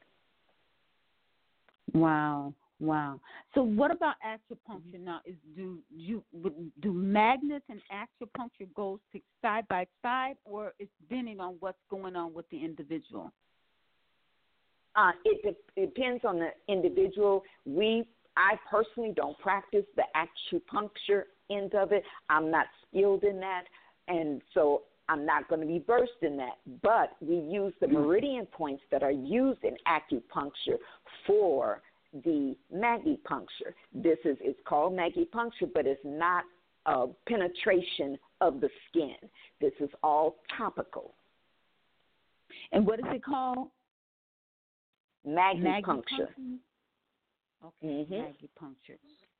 Wow. Wow. So what about acupuncture now? Is do you do magnets and acupuncture go side by side, or it's depending on what's going on with the individual?
Uh, it, de- depends on the individual. We, I personally don't practice the acupuncture end of it. I'm not skilled in that, and so I'm not going to be versed in that. But we use the meridian points that are used in acupuncture for the puncture. This is it's called puncture, but it's not a penetration of the skin. This is all topical.
And what is it called?
Magnipuncture.
Okay, mm-hmm.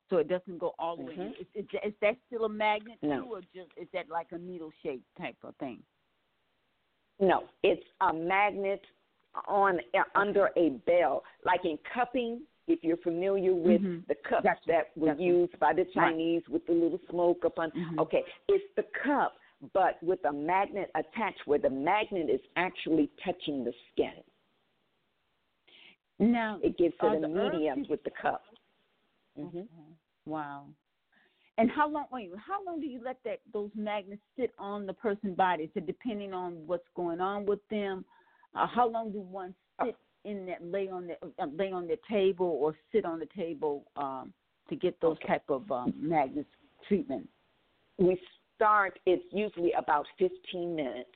So it doesn't go all the mm-hmm. way. Is, is, is, that still a magnet
no.
too, or just is that like a needle shaped type of thing?
No, it's a magnet on uh, under a bell, like in cupping. If you're familiar with
mm-hmm.
the cups
gotcha.
that were
gotcha.
used by the Chinese
right.
with the little smoke upon.
mm-hmm.
okay, it's the cup, but with a magnet attached, where the magnet is actually touching the skin.
Now
it gives it a medium with the cup.
Mm-hmm. Wow. And how long? Wait, how long do you let that those magnets sit on the person's body? So depending on what's going on with them, uh, how long do one sit in that lay on the uh, lay on the table or sit on the table um, to get those type of um, magnets treatment?
We start. It's usually about 15 minutes.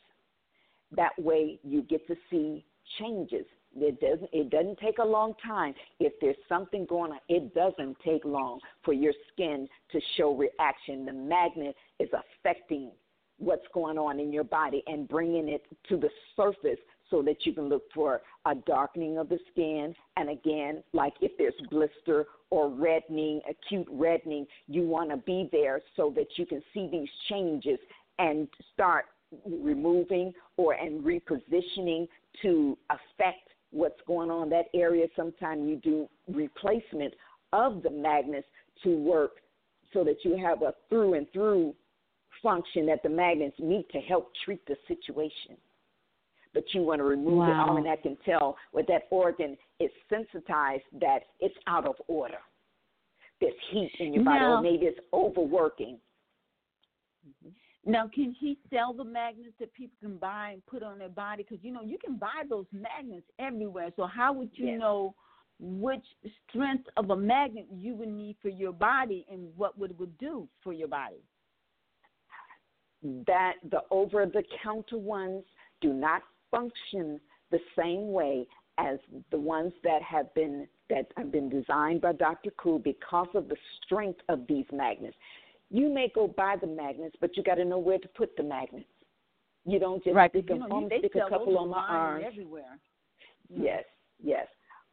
That way, you get to see changes it doesn't it doesn't take a long time. If there's something going on, it doesn't take long for your skin to show reaction. The magnet is affecting what's going on in your body and bringing it to the surface so that you can look for a darkening of the skin. And again, like if there's blister or reddening, acute reddening, you want to be there so that you can see these changes and start removing or and repositioning to affect what's going on in that area. Sometimes you do replacement of the magnets to work so that you have a through and through function that the magnets meet to help treat the situation. But you want to remove
wow.
it, all, and that can tell with that organ is sensitized that it's out of order. There's heat in your body,
now,
or maybe it's overworking.
Mm-hmm. Now, can he sell the magnets that people can buy and put on their body? Because you know you can buy those magnets everywhere. So how would you
yes.
know which strength of a magnet you would need for your body and what would it would do for your body?
That the over-the-counter ones do not function the same way as the ones that have been that have been designed by Dr. Koo because of the strength of these magnets. You may go buy the magnets, but you got to know where to put the magnets. You don't just
right,
stick,
them,
you know,
stick
a couple on my arm.
Everywhere.
Mm. Yes, yes.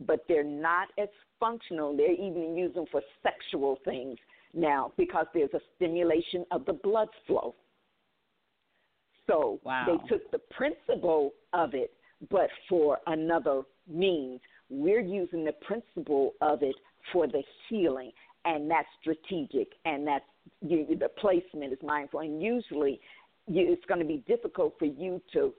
But they're not as functional. They're even used them for sexual things now because there's a stimulation of the blood flow. So
wow.
they took the principle of it, but for another means. We're using the principle of it for the healing, and that's strategic, and that's you, the placement is mindful, and usually you, it's going to be difficult for you to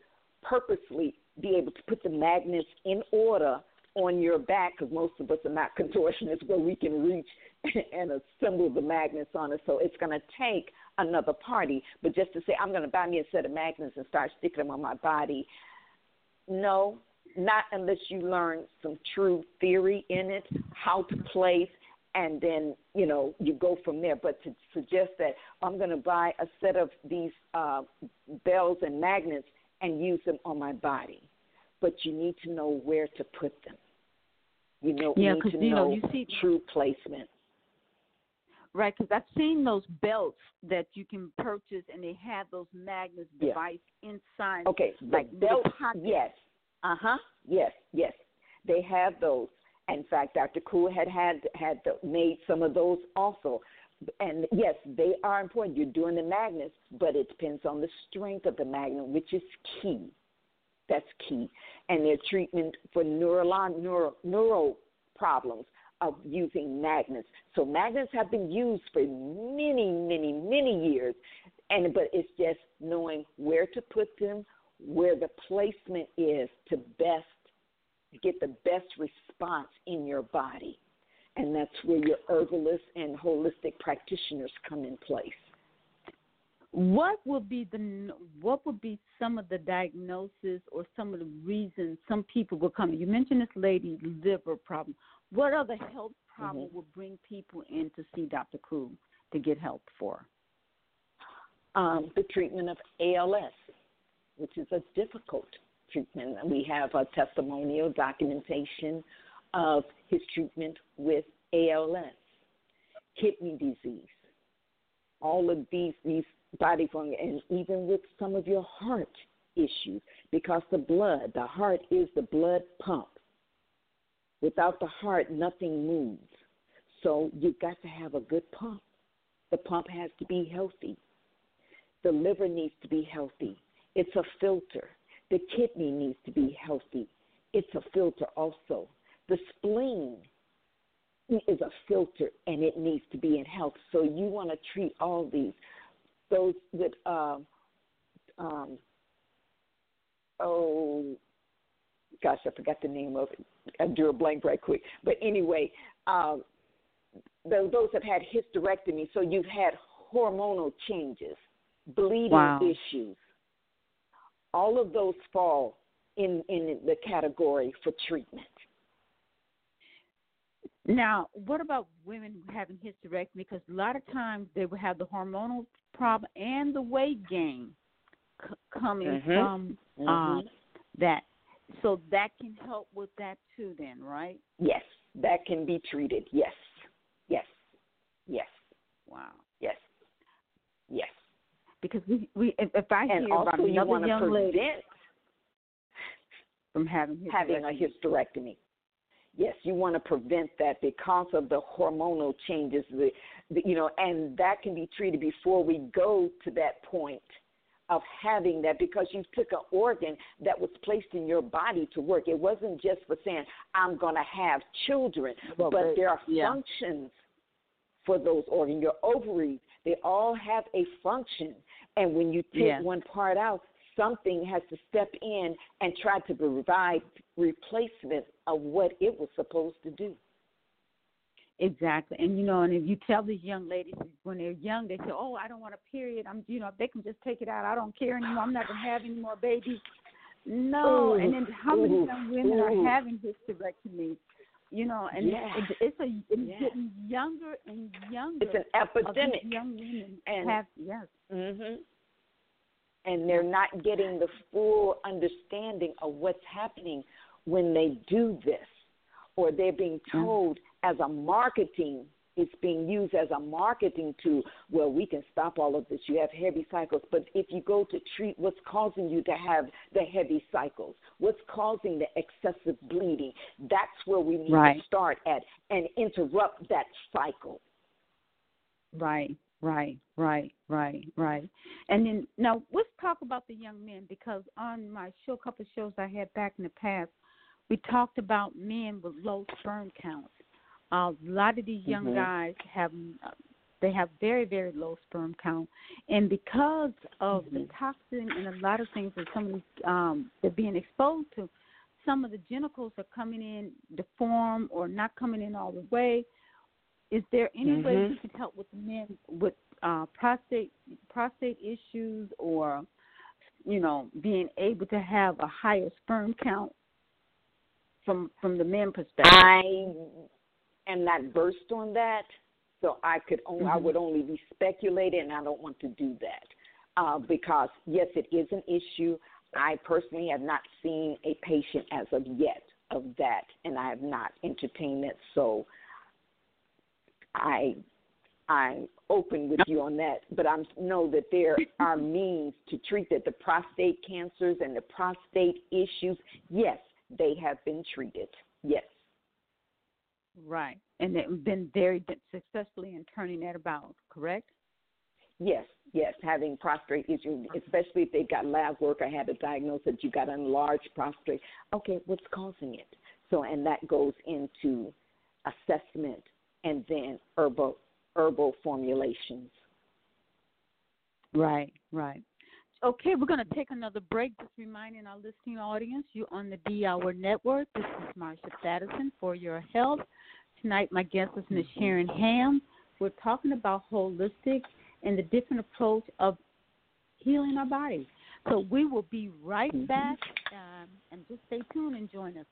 purposely be able to put the magnets in order on your back because most of us are not contortionists where we can reach and assemble the magnets on it. So it's going to take another party. But just to say, I'm going to buy me a set of magnets and start sticking them on my body, no, not unless you learn some true theory in it, how to place, and then you know you go from there. But to suggest that I'm going to buy a set of these uh, bells and magnets and use them on my body, but you need to know where to put them. You know,
yeah,
need to
you
know,
know you see,
true placement.
Right, because I've seen those belts that you can purchase, and they have those magnets
yeah.
device inside.
Okay,
like
belts. Yes. Uh huh. Yes. Yes. They have those. In fact, Dr. Koo had had had made some of those also. And yes, they are important. You're doing the magnets, but it depends on the strength of the magnet, which is key. That's key. And their treatment for neural neuro, neuro problems of using magnets. So magnets have been used for many, many, many years, and but it's just knowing where to put them, where the placement is to best get the best response in your body. And that's where your herbalists and holistic practitioners come in place.
What would be the what would be some of the diagnosis or some of the reasons some people will come? You mentioned this lady liver problem. What other health problem
mm-hmm.
would bring people in to see Dr. Koo to get help for?
um, the treatment of ALS, which is a difficult treatment. We have a testimonial documentation of his treatment with ALS, kidney disease, all of these these body function, and even with some of your heart issues, because the blood, the heart is the blood pump. Without the heart, nothing moves. So you've got to have a good pump. The pump has to be healthy. The liver needs to be healthy. It's a filter. The kidney needs to be healthy. It's a filter also. The spleen is a filter and it needs to be in health. So you want to treat all these. Those that uh, um, oh, gosh, I forgot the name of it. I drew a blank right quick. But anyway, um, those that had hysterectomy, so you've had hormonal changes, bleeding
wow.
issues. All of those fall in, in the category for treatment.
Now, what about women having hysterectomy? Because a lot of times they will have the hormonal problem and the weight gain c- coming
mm-hmm.
from
mm-hmm.
Uh, that. So that can help with that too, then, right?
Yes, that can be treated. Yes, yes, yes.
Wow.
Yes, yes.
Because we, we if, if I
and
hear
also
about
you
another young
prevent
lady from having
having a hysterectomy. Yes, you want to prevent that because of the hormonal changes, the, the, you know, and that can be treated before we go to that point of having that because you took an organ that was placed in your body to work. It wasn't just for saying I'm going to have children,
well,
but there are
yeah.
functions for those organs. Your ovaries, they all have a function, and when you take
yes.
one part out, something has to step in and try to provide replacement of what it was supposed to do.
Exactly, and you know, and if you tell these young ladies when they're young, they say, "Oh, I don't want a period. I'm, you know, they can just take it out. I don't care anymore. I'm not gonna have any more babies." No,
ooh,
and then how many
ooh,
young women
ooh.
are having hysterectomy? You know, and
Yeah.
it, it's a it's
Yeah.
getting younger and younger.
It's an epidemic.
young women
And-
have yes,
hmm And they're mm-hmm. not getting the full understanding of what's happening when they do this, or they're being mm-hmm. told as a marketing. It's being used as a marketing tool. Well, we can stop all of this. You have heavy cycles, but if you go to treat what's causing you to have the heavy cycles, what's causing the excessive bleeding, that's where we need
Right.
to start at and interrupt that cycle.
Right, right, right, right, right. And then now let's talk about the young men because on my show, a couple of shows I had back in the past, we talked about men with low sperm counts. Uh, a lot of these young
Mhm.
guys have uh, they have very very low sperm count, and because of the
Mhm.
toxin and a lot of things that some of these um, they're being exposed to, some of the genitals are coming in deformed or not coming in all the way. Is there any way
Mhm.
you can help with men with uh, prostate prostate issues or you know being able to have a higher sperm count from from the men perspective?
I am not versed on that, so I could only, I
Mhm.
would only be speculating, and I don't want to do that uh, because yes, it is an issue. I personally have not seen a patient as of yet of that, and I have not entertained it. So I I'm open with you on that, but I know that there are means to treat that. The prostate cancers and the prostate issues, yes, they have been treated. Yes.
Right, and they've been very successfully in turning that about. Correct?
Yes, yes, having prostate issues, especially if they've got lab work or had a diagnosis that you got enlarged prostate. Okay, what's causing it? So, and that goes into assessment and then herbal herbal formulations.
Right, right. Okay, we're going to take another break. Just reminding our listening audience, you're on the D Hour Network. This is Marsha Thadison for your health. Tonight, my guest is Ms. Sharon Ham. We're talking about holistic and the different approach of healing our bodies. So we will be right
Mhm.
back, um, and just stay tuned and join us.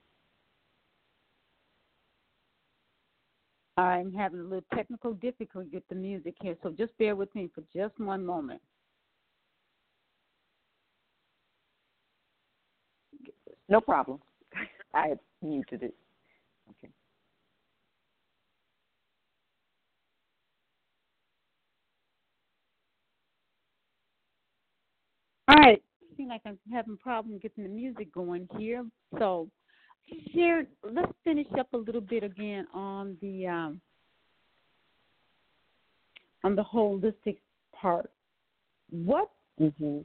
I'm having a little technical difficulty with the music here, so just bear with me for just one moment.
No problem. I have muted it. Okay.
All right. Seems like I'm having a problem getting the music going here, so Sharon, let's finish up a little bit again on the um, on the holistic part. What
Mm-hmm.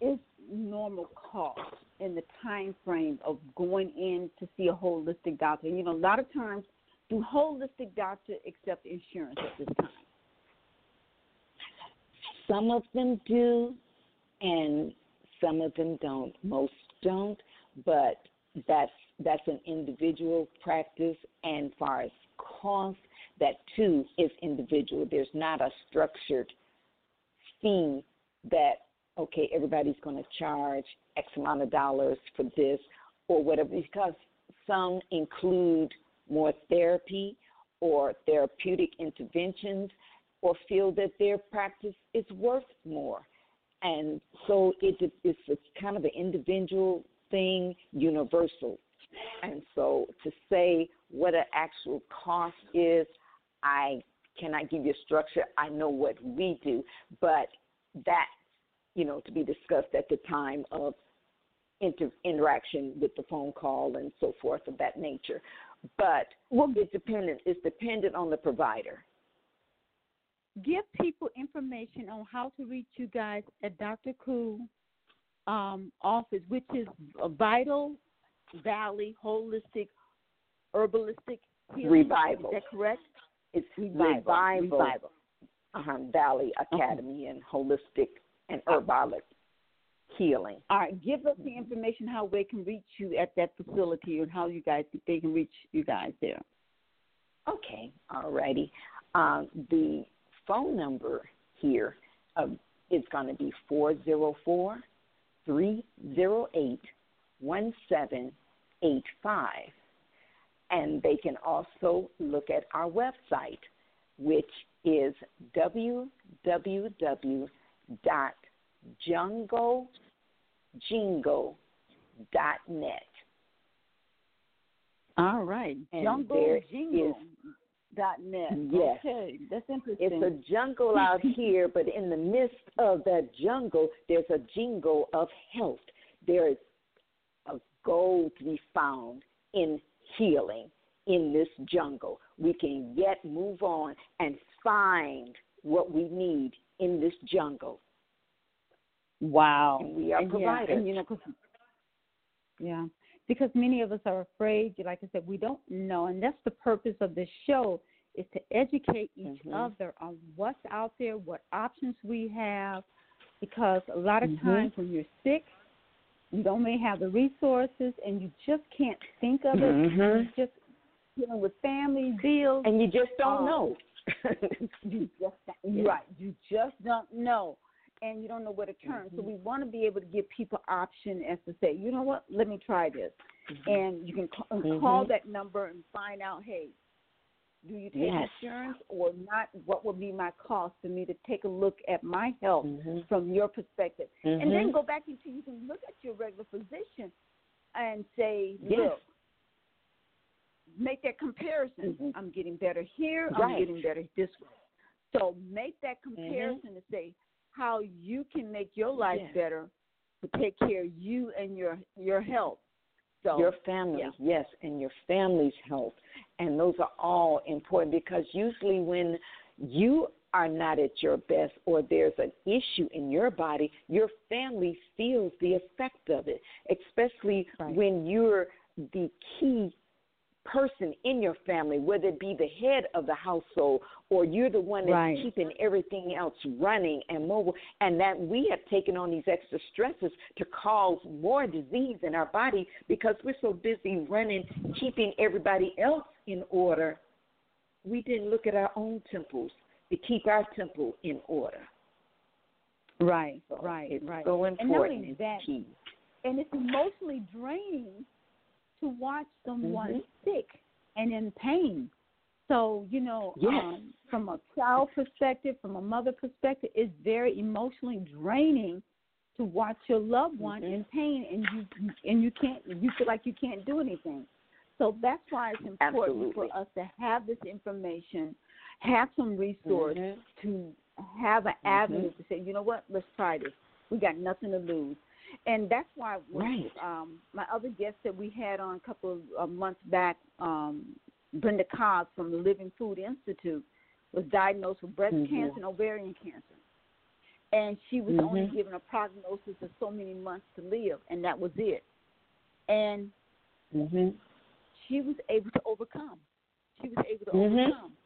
is normal cost in the time frame of going in to see a holistic doctor? You know, a lot of times, do holistic doctors accept insurance at this time?
Some of them do, and some of them don't. Most don't, but that's that's an individual practice. And far as cost, that too is individual. There's not a structured fee that okay everybody's going to charge X amount of dollars for this or whatever because some include more therapy or therapeutic interventions or feel that their practice is worth more. And so it, it's kind of an individual thing, universal. And so to say what an actual cost is, I cannot give you a structure. I know what we do, but that, you know, to be discussed at the time of inter- interaction with the phone call and so forth of that nature. But
Well,
it's dependent. It's dependent on the provider.
give people information on how to reach you guys at Dr. Koo um, office, which is Vital Valley Holistic Herbalistic Healing.
Revival.
Is that correct?
It's
Revival.
Revival,
Revival.
Uh-huh, Valley Academy and Holistic and Herbalic Healing.
All right, give us the information how they can reach you at that facility and how you guys think they can reach you guys there.
Okay, all righty. Um, the phone number here um, is going to be 404 308 1785. And they can also look at our website, which is www.junglejingle.net.
All right,
And
Jungle
there
Jingle.
is-
Dot net.
Yes.
Okay, that's interesting.
It's a jungle out here, but in the midst of that jungle, there's a jingle of health. There is gold to be found in healing in this jungle. We can yet move on and find what we need in this jungle.
Wow.
And we are
And
providers.
Yeah, and you know, yeah, because many of us are afraid. Like I said, we don't know, and that's the purpose of this show is to educate each
Mhm.
other on what's out there, what options we have. Because a lot of
Mhm.
times when you're sick, you don't may have the resources, and you just can't think of it.
Mhm.
You just dealing with family bills.
And you just don't
Um,
know.
you just
Yeah.
right. You just don't know, and you don't know where to turn. So
Mhm.
we want to be able to give people option as to say, you know what, let me try this, and you can call, call
Mhm.
that number and find out, hey, do you take
Yes.
insurance or not? What would be my cost for me to take a look at my health
Mhm.
from your perspective, and then
Mhm.
go back into you can look at your regular physician and say,
Yes.
look. Make that comparison.
Mhm.
I'm getting better here. I'm getting better this way. So make that comparison to say how you can make your life
Yes.
better to take care of you and your your health. So
your family,
yeah.
yes, and your family's health. And those are all important because usually when you are not at your best or there's an issue in your body, your family feels the effect of it, especially
Right.
when you're the key person in your family, whether it be the head of the household or you're the one that's
Right.
keeping everything else running and mobile, and that we have taken on these extra stresses to cause more disease in our body because we're so busy running, keeping everybody else in order. We didn't look at our own temples to keep our temple in order.
right,
So
right,
it's
right.
so
and
important. It's
that, and it's emotionally draining to watch someone
Mhm.
sick and in pain. So, you know,
Yes.
um, from a child perspective, from a mother perspective, it's very emotionally draining to watch your loved one
Mhm.
in pain and you and you can't you feel like you can't do anything. So that's why it's important
Absolutely.
for us to have this information, have some resource
Mhm.
to have an
Mm-hmm.
avenue to say, you know what, let's try this. We got nothing to lose. And that's why
Right.
um, my other guest that we had on a couple of uh, months back, um, Brenda Cobb from the Living Food Institute, was diagnosed with breast
Mhm.
cancer and ovarian cancer. And she was only
Mhm.
given a prognosis of so many months to live, and that was it. And
Mhm.
she was able to overcome. She was able to
Mhm.
overcome.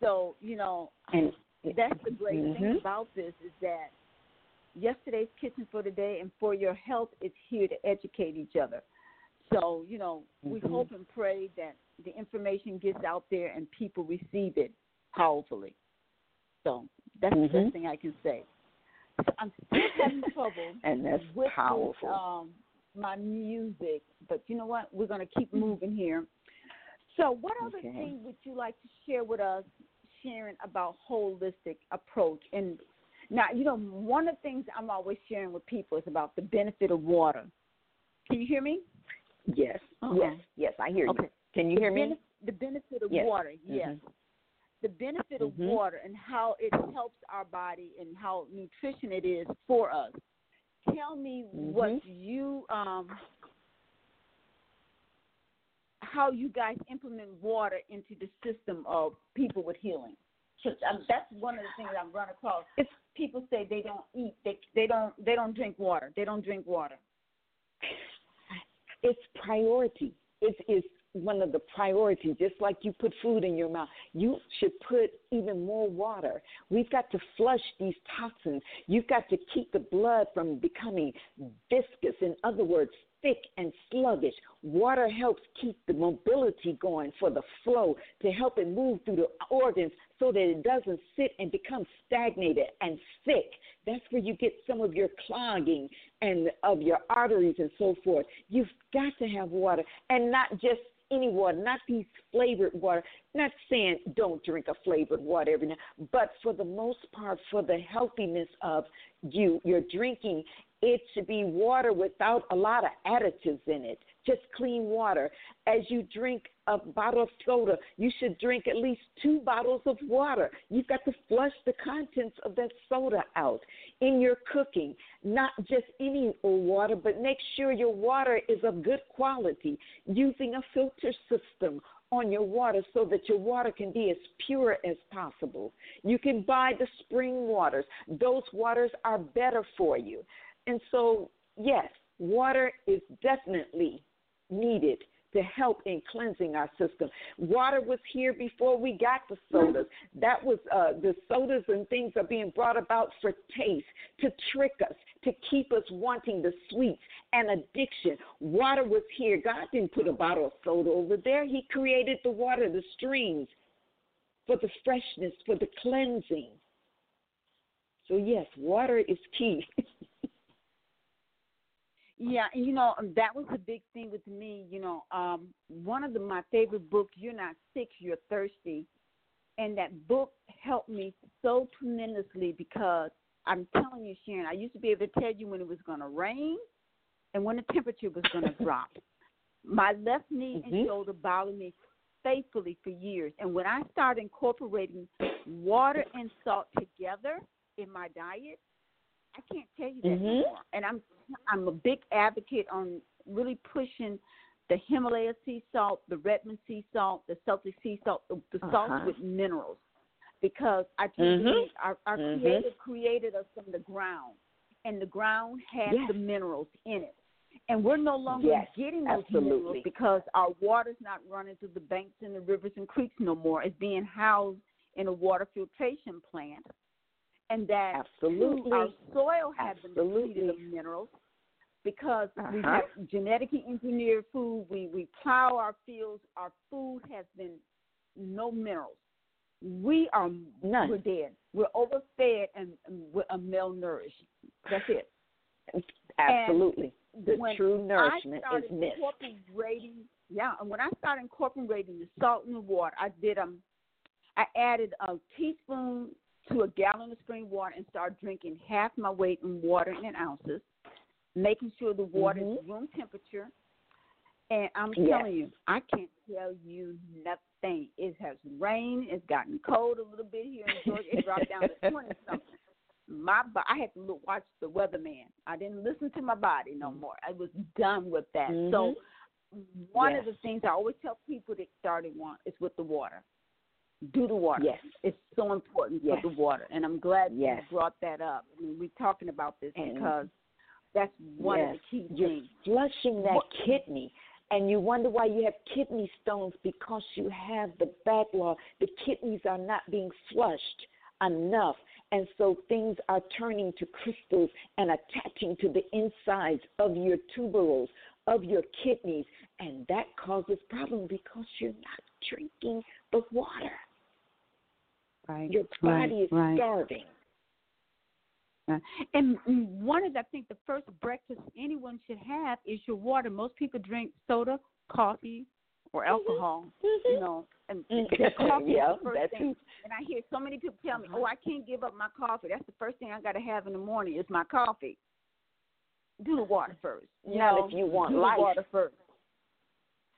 So, you know,
And
that's the great thing
Mhm.
about this is that yesterday's kitchen for today and for your health is here to educate each other. So, you know, we
Mhm.
hope and pray that the information gets out there and people receive it powerfully. So that's the
Mhm.
best thing I can say. So I'm still having trouble
and that's
with this,
powerful.
um, my music, but you know what? We're going to keep moving here. So, what other
Okay.
thing would you like to share with us, Sharon, about holistic approach? And now, you know, one of the things I'm always sharing with people is about the benefit of water. Can you hear me?
yes.
Okay.
Yes. Yes, I hear
Okay.
you. Can you hear
the
me?
benef- the benefit of
Yes.
water, yes.
Mhm.
The benefit of
Mhm.
water and how it helps our body and how nutrition it is for us. Tell me what
Mhm.
you um how you guys implement water into the system of people with healing. Um, that's one of the things I've run across.
It's-
people say they don't eat, they they don't they don't drink water. They don't drink water.
It's priority. It's it's one of the priorities. Just like you put food in your mouth, you should put even more water. We've got to flush these toxins. You've got to keep the blood from becoming viscous. In other words, thick and sluggish. Water helps keep the mobility going for the flow to help it move through the organs so that it doesn't sit and become stagnated and sick. That's where you get some of your clogging and of your arteries and so forth. You've got to have water and not just any water, not these flavored water. Not saying don't drink a flavored water every now, but for the most part, for the healthiness of you, your drinking, it should be water without a lot of additives in it. Just clean water. As you drink a bottle of soda, you should drink at least two bottles of water. You've got to flush the contents of that soda out in your cooking. Not just any old water, but make sure your water is of good quality. Using a filter system on your water so that your water can be as pure as possible. You can buy the spring waters. Those waters are better for you. And so, yes, water is definitely needed to help in cleansing our system. Water was here before we got the sodas. That was uh, the sodas and things are being brought about for taste, to trick us, to keep us wanting the sweets and addiction. Water was here. God didn't put a bottle of soda over there. He created the water, the streams, for the freshness, for the cleansing. So yes, water is key.
Yeah, and you know um, that was a big thing with me. You know, um, one of the, my favorite books, "You're Not Sick, You're Thirsty," and that book helped me so tremendously because I'm telling you, Sharon, I used to be able to tell you when it was going to rain and when the temperature was going to drop. My left knee
Mhm.
and shoulder bothered me faithfully for years, and when I started incorporating water and salt together in my diet, I can't tell you that no
Mhm.
more. And I'm I'm a big advocate on really pushing the Himalaya sea salt, the Redmond sea salt, the Celtic sea salt, the, the
Uh-huh.
with minerals, because I
Mhm.
believe our, our
Mhm.
Creator created us from the ground, and the ground has
Yes.
the minerals in it. And we're no longer
Yes,
getting those
absolutely.
minerals because our water's not running through the banks and the rivers and creeks no more. It's being housed in a water filtration plant. And that
Absolutely.
our soil has been depleted of minerals because we
Uh-huh.
have genetically engineered food. We we plow our fields. Our food has been no minerals. We are
None.
we're dead. We're overfed and, and we're malnourished. That's it.
Absolutely. the
when
true nourishment is missed.
yeah, and when I started incorporating the salt in the water, I did um, I added a teaspoon to a gallon of spring water and start drinking half my weight in water in ounces, making sure the water is mm-hmm. room temperature. And I'm
Yes.
telling you, I can't tell you nothing. It has rained. It's gotten cold a little bit here in Georgia. It dropped down to twenty something. My I had to look, watch the weatherman. I didn't listen to my body no mm-hmm. more. I was done with that. So mm-hmm. one of the things I always tell people that started one is with the water. Do the water.
Yes.
It's so important
Yes.
for the water. And I'm glad
Yes.
you brought that up. I mean, we're talking about this
And-
because that's one of the key
You're
things.
flushing that
What-
kidney. And you wonder why you have kidney stones because you have the backlog. The kidneys are not being flushed enough. And so things are turning to crystals and attaching to the insides of your tuberals, of your kidneys. And that causes problems because you're not drinking the water.
Right.
Your body is
right.
starving.
And one of the, I think the first breakfast anyone should have is your water. Most people drink soda, coffee, or alcohol. You know, and
Mhm.
coffee
Yeah,
is the first thing.
too.
And I hear so many people tell me,
Uh-huh.
"Oh, I can't give up my coffee. That's the first thing I got to have in the morning is my coffee." Do the water first. You
Not
know,
if you want
do
life.
the water first.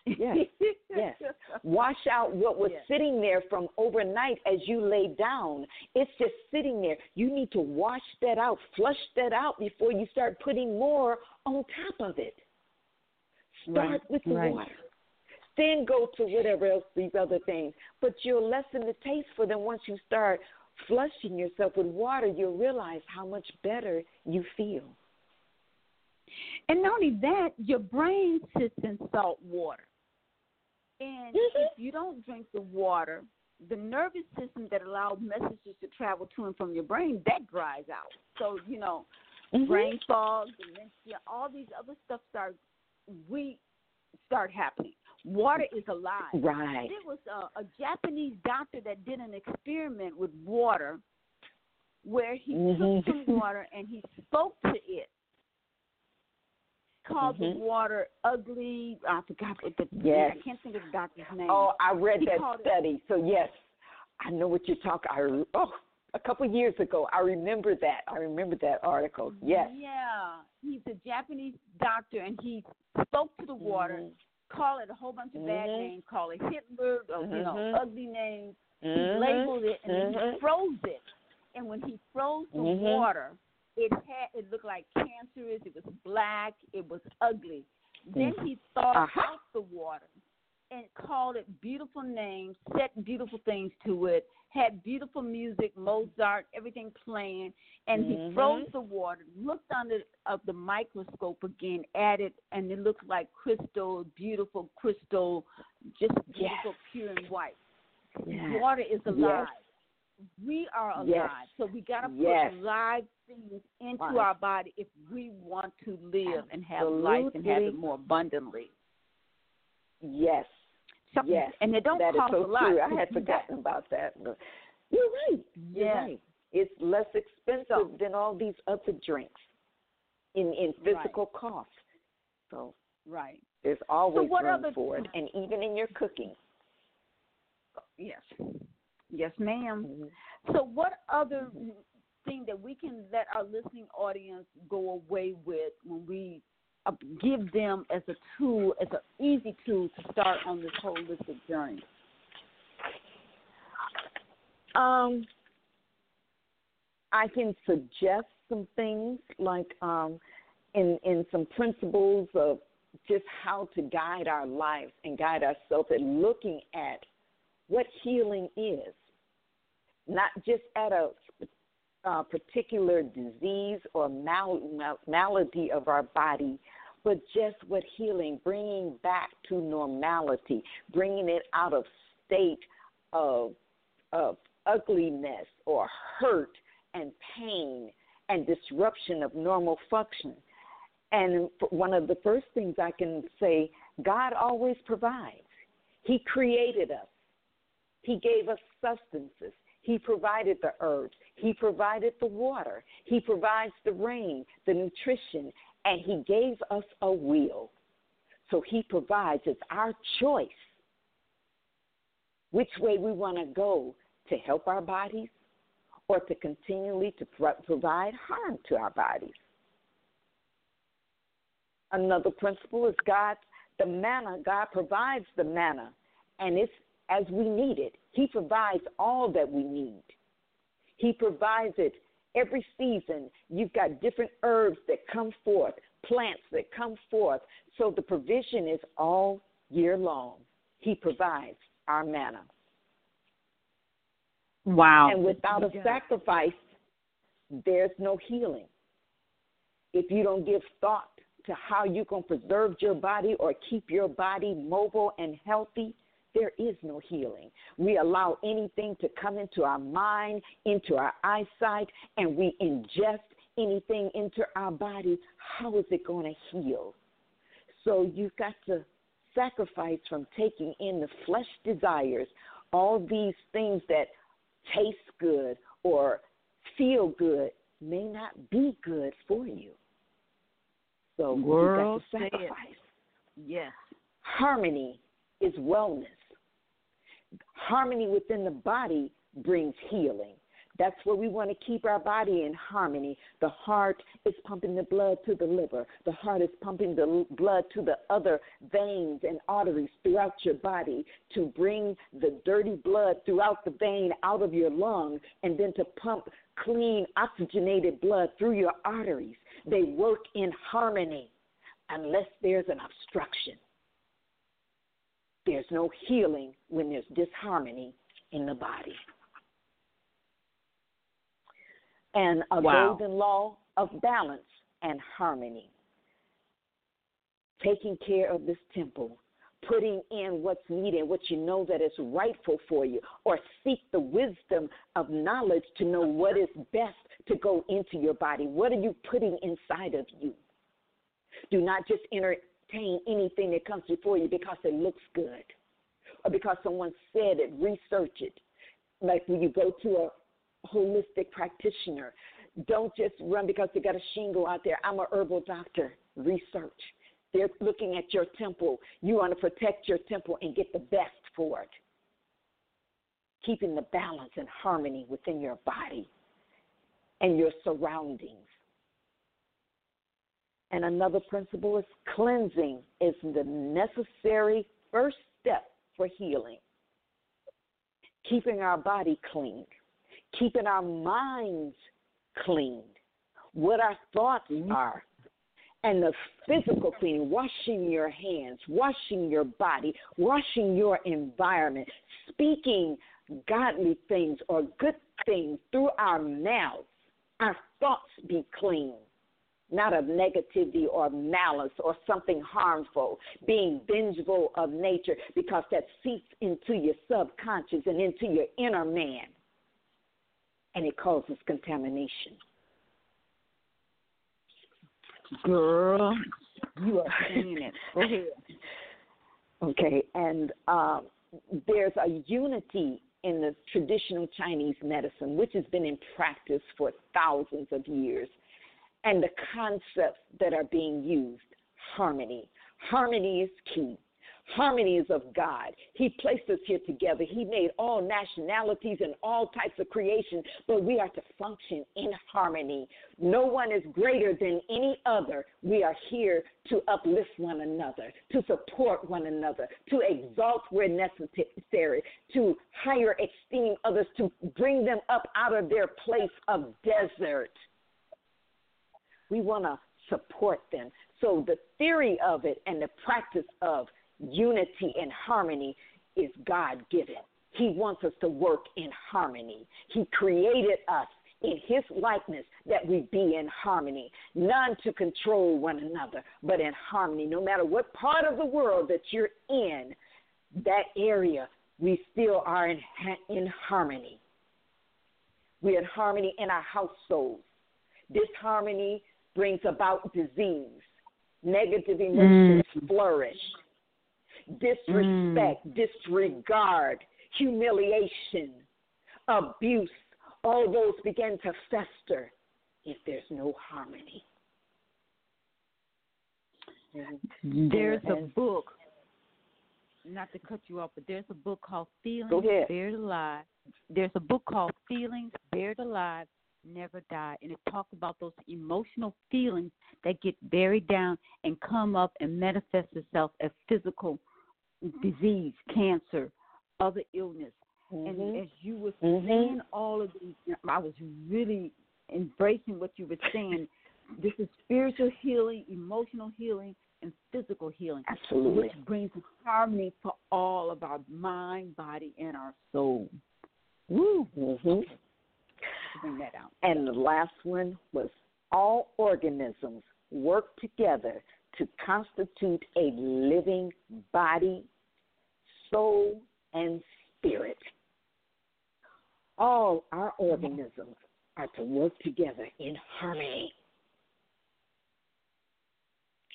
Yes, yes. Wash out what was
Yes.
sitting there from overnight as you lay down. It's just sitting there. You need to wash that out, flush that out before you start putting more on top of it. Start
Right,
with the
right.
water. Then go to whatever else these other things. But you'll lessen the taste for them once you start flushing yourself with water. You'll realize how much better you feel.
And not only that, your brain sits in salt water. And if you don't drink the water, the nervous system that allows messages to travel to and from your brain, that dries out. So, you know, brain fog, dementia, all these other stuff start we start happening. Water is alive.
Right.
There was a, a Japanese doctor that did an experiment with water where he
Mhm.
took some water and he spoke to it. Called
Mhm.
the water ugly. I forgot what the
Yes.
I can't think of the doctor's name.
Oh, I read
He
that
called it-
study. So yes, I know what you're talking. I oh, a couple years ago, I remember that. I remember that article. Yes.
Yeah, he's a Japanese doctor, and he spoke to the water,
Mhm.
call it a whole bunch of bad
Mhm.
names, call it Hitler, or, you know,
Mhm.
ugly names. He
Mhm.
labeled it, and then he
Mhm.
froze it. And when he froze the water, it had it looked like cancerous. It was black. It was ugly. Then he thawed
Uh-huh.
out the water and called it beautiful names, set beautiful things to it, had beautiful music, Mozart, everything playing, and he
Mhm.
froze the water, looked under of the microscope again at it, and it looked like crystal, beautiful crystal, just beautiful, pure and white.
Yes.
Water is alive. We are alive.
Yes.
So we got to put
Yes.
live things into
Right.
our body if we want to live and have life and have it more abundantly.
Yes.
Something,
Yes.
and it don't
That
cost
so
a lot.
true. I had forgotten about that. You're right. You're
Yes.
right. It's less expensive
So-
than all these other drinks in in physical cost. So
Right.
there's always
what
room
other-
for it, and even in your cooking.
Yes. Yes, ma'am.
Mhm.
So, what other thing that we can let our listening audience go away with when we uh, give them as a tool, as an easy tool to start on this holistic journey?
Um, I can suggest some things like um, in in some principles of just how to guide our lives and guide ourselves and looking at what healing is, not just at a uh, particular disease or mal- mal- malady of our body, but just what healing, bringing back to normality, bringing it out of state of of ugliness or hurt and pain and disruption of normal function. And one of the first things I can say, God always provides. He created us. He gave us sustenances. He provided the herbs. He provided the water. He provides the rain, the nutrition, and He gave us a will. So He provides. It's our choice which way we want to go to help our bodies or to continually to pro- provide harm to our bodies. Another principle is God, the manna, God provides the manna, and it's as we need it. He provides all that we need. He provides it every season. You've got different herbs that come forth, plants that come forth. So the provision is all year long. He provides our manna.
Wow.
And without a
Yeah.
sacrifice, there's no healing. If you don't give thought to how you can preserve your body or keep your body mobile and healthy, there is no healing. We allow anything to come into our mind, into our eyesight, and we ingest anything into our body. How is it going to heal? So you've got to sacrifice from taking in the flesh desires, all these things that taste good or feel good may not be good for you. So
World
you got to sacrifice.
Yes.
Harmony is wellness. Harmony within the body brings healing. That's where we want to keep our body in harmony. The heart is pumping the blood to the liver. The heart is pumping the blood to the other veins and arteries throughout your body to bring the dirty blood throughout the vein out of your lung and then to pump clean, oxygenated blood through your arteries. They work in harmony unless there's an obstruction. There's no healing when there's disharmony in the body. And a
Wow.
golden law of balance and harmony. Taking care of this temple, putting in what's needed, what you know that is rightful for you, or seek the wisdom of knowledge to know what is best to go into your body. What are you putting inside of you? Do not just entertain anything that comes before you because it looks good or because someone said it. Research it. Like when you go to a holistic practitioner, don't just run because they got a shingle out there. I'm a herbal doctor. Research. They're looking at your temple. You want to protect your temple and get the best for it. Keeping the balance and harmony within your body and your surroundings. And another principle is cleansing is the necessary first step for healing. Keeping our body clean, keeping our minds clean, what our thoughts mm-hmm. are, and the physical cleaning, washing your hands, washing your body, washing your environment, speaking godly things or good things through our mouths. Our thoughts be clean not of negativity or malice or something harmful, being vengeful of nature, because that seeps into your subconscious and into your inner man, and it causes contamination.
Girl, you are saying it. Go ahead.
Okay, and um, there's a unity in the traditional Chinese medicine, which has been in practice for thousands of years, and the concepts that are being used harmony. Harmony is key. Harmony is of God. He placed us here together. He made all nationalities and all types of creation, but we are to function in harmony. No one is greater than any other. We are here to uplift one another, to support one another, to exalt where necessary, to higher esteem others, to bring them up out of their place of desert. We want to support them. So the theory of it and the practice of unity and harmony is God given. He wants us to work in harmony. He created us in His likeness that we be in harmony, none to control one another, but in harmony. No matter what part of the world that you're in, that area, we still are in, in harmony. We're in harmony in our households. Disharmony brings about disease. Negative emotions flourish disrespect, mm. disregard, humiliation, abuse, all those begin to fester if there's no harmony.
There's a book, not to cut you off, but there's a book called Feelings Spirit Alive there's a book called Feelings Buried Alive, Never Die, and it talks about those emotional feelings that get buried down and come up and manifest itself as physical disease, cancer, other illness.
Mm-hmm.
And as you were
Mhm.
saying all of these, I was really embracing what you were saying. This is spiritual healing, emotional healing, and physical healing,
Absolutely.
which brings harmony for all of our mind, body, and our soul. Woo!
hmm
Bring that out.
And the last one was all organisms work together to constitute a living body, soul, and spirit. All our organisms are to work together in harmony,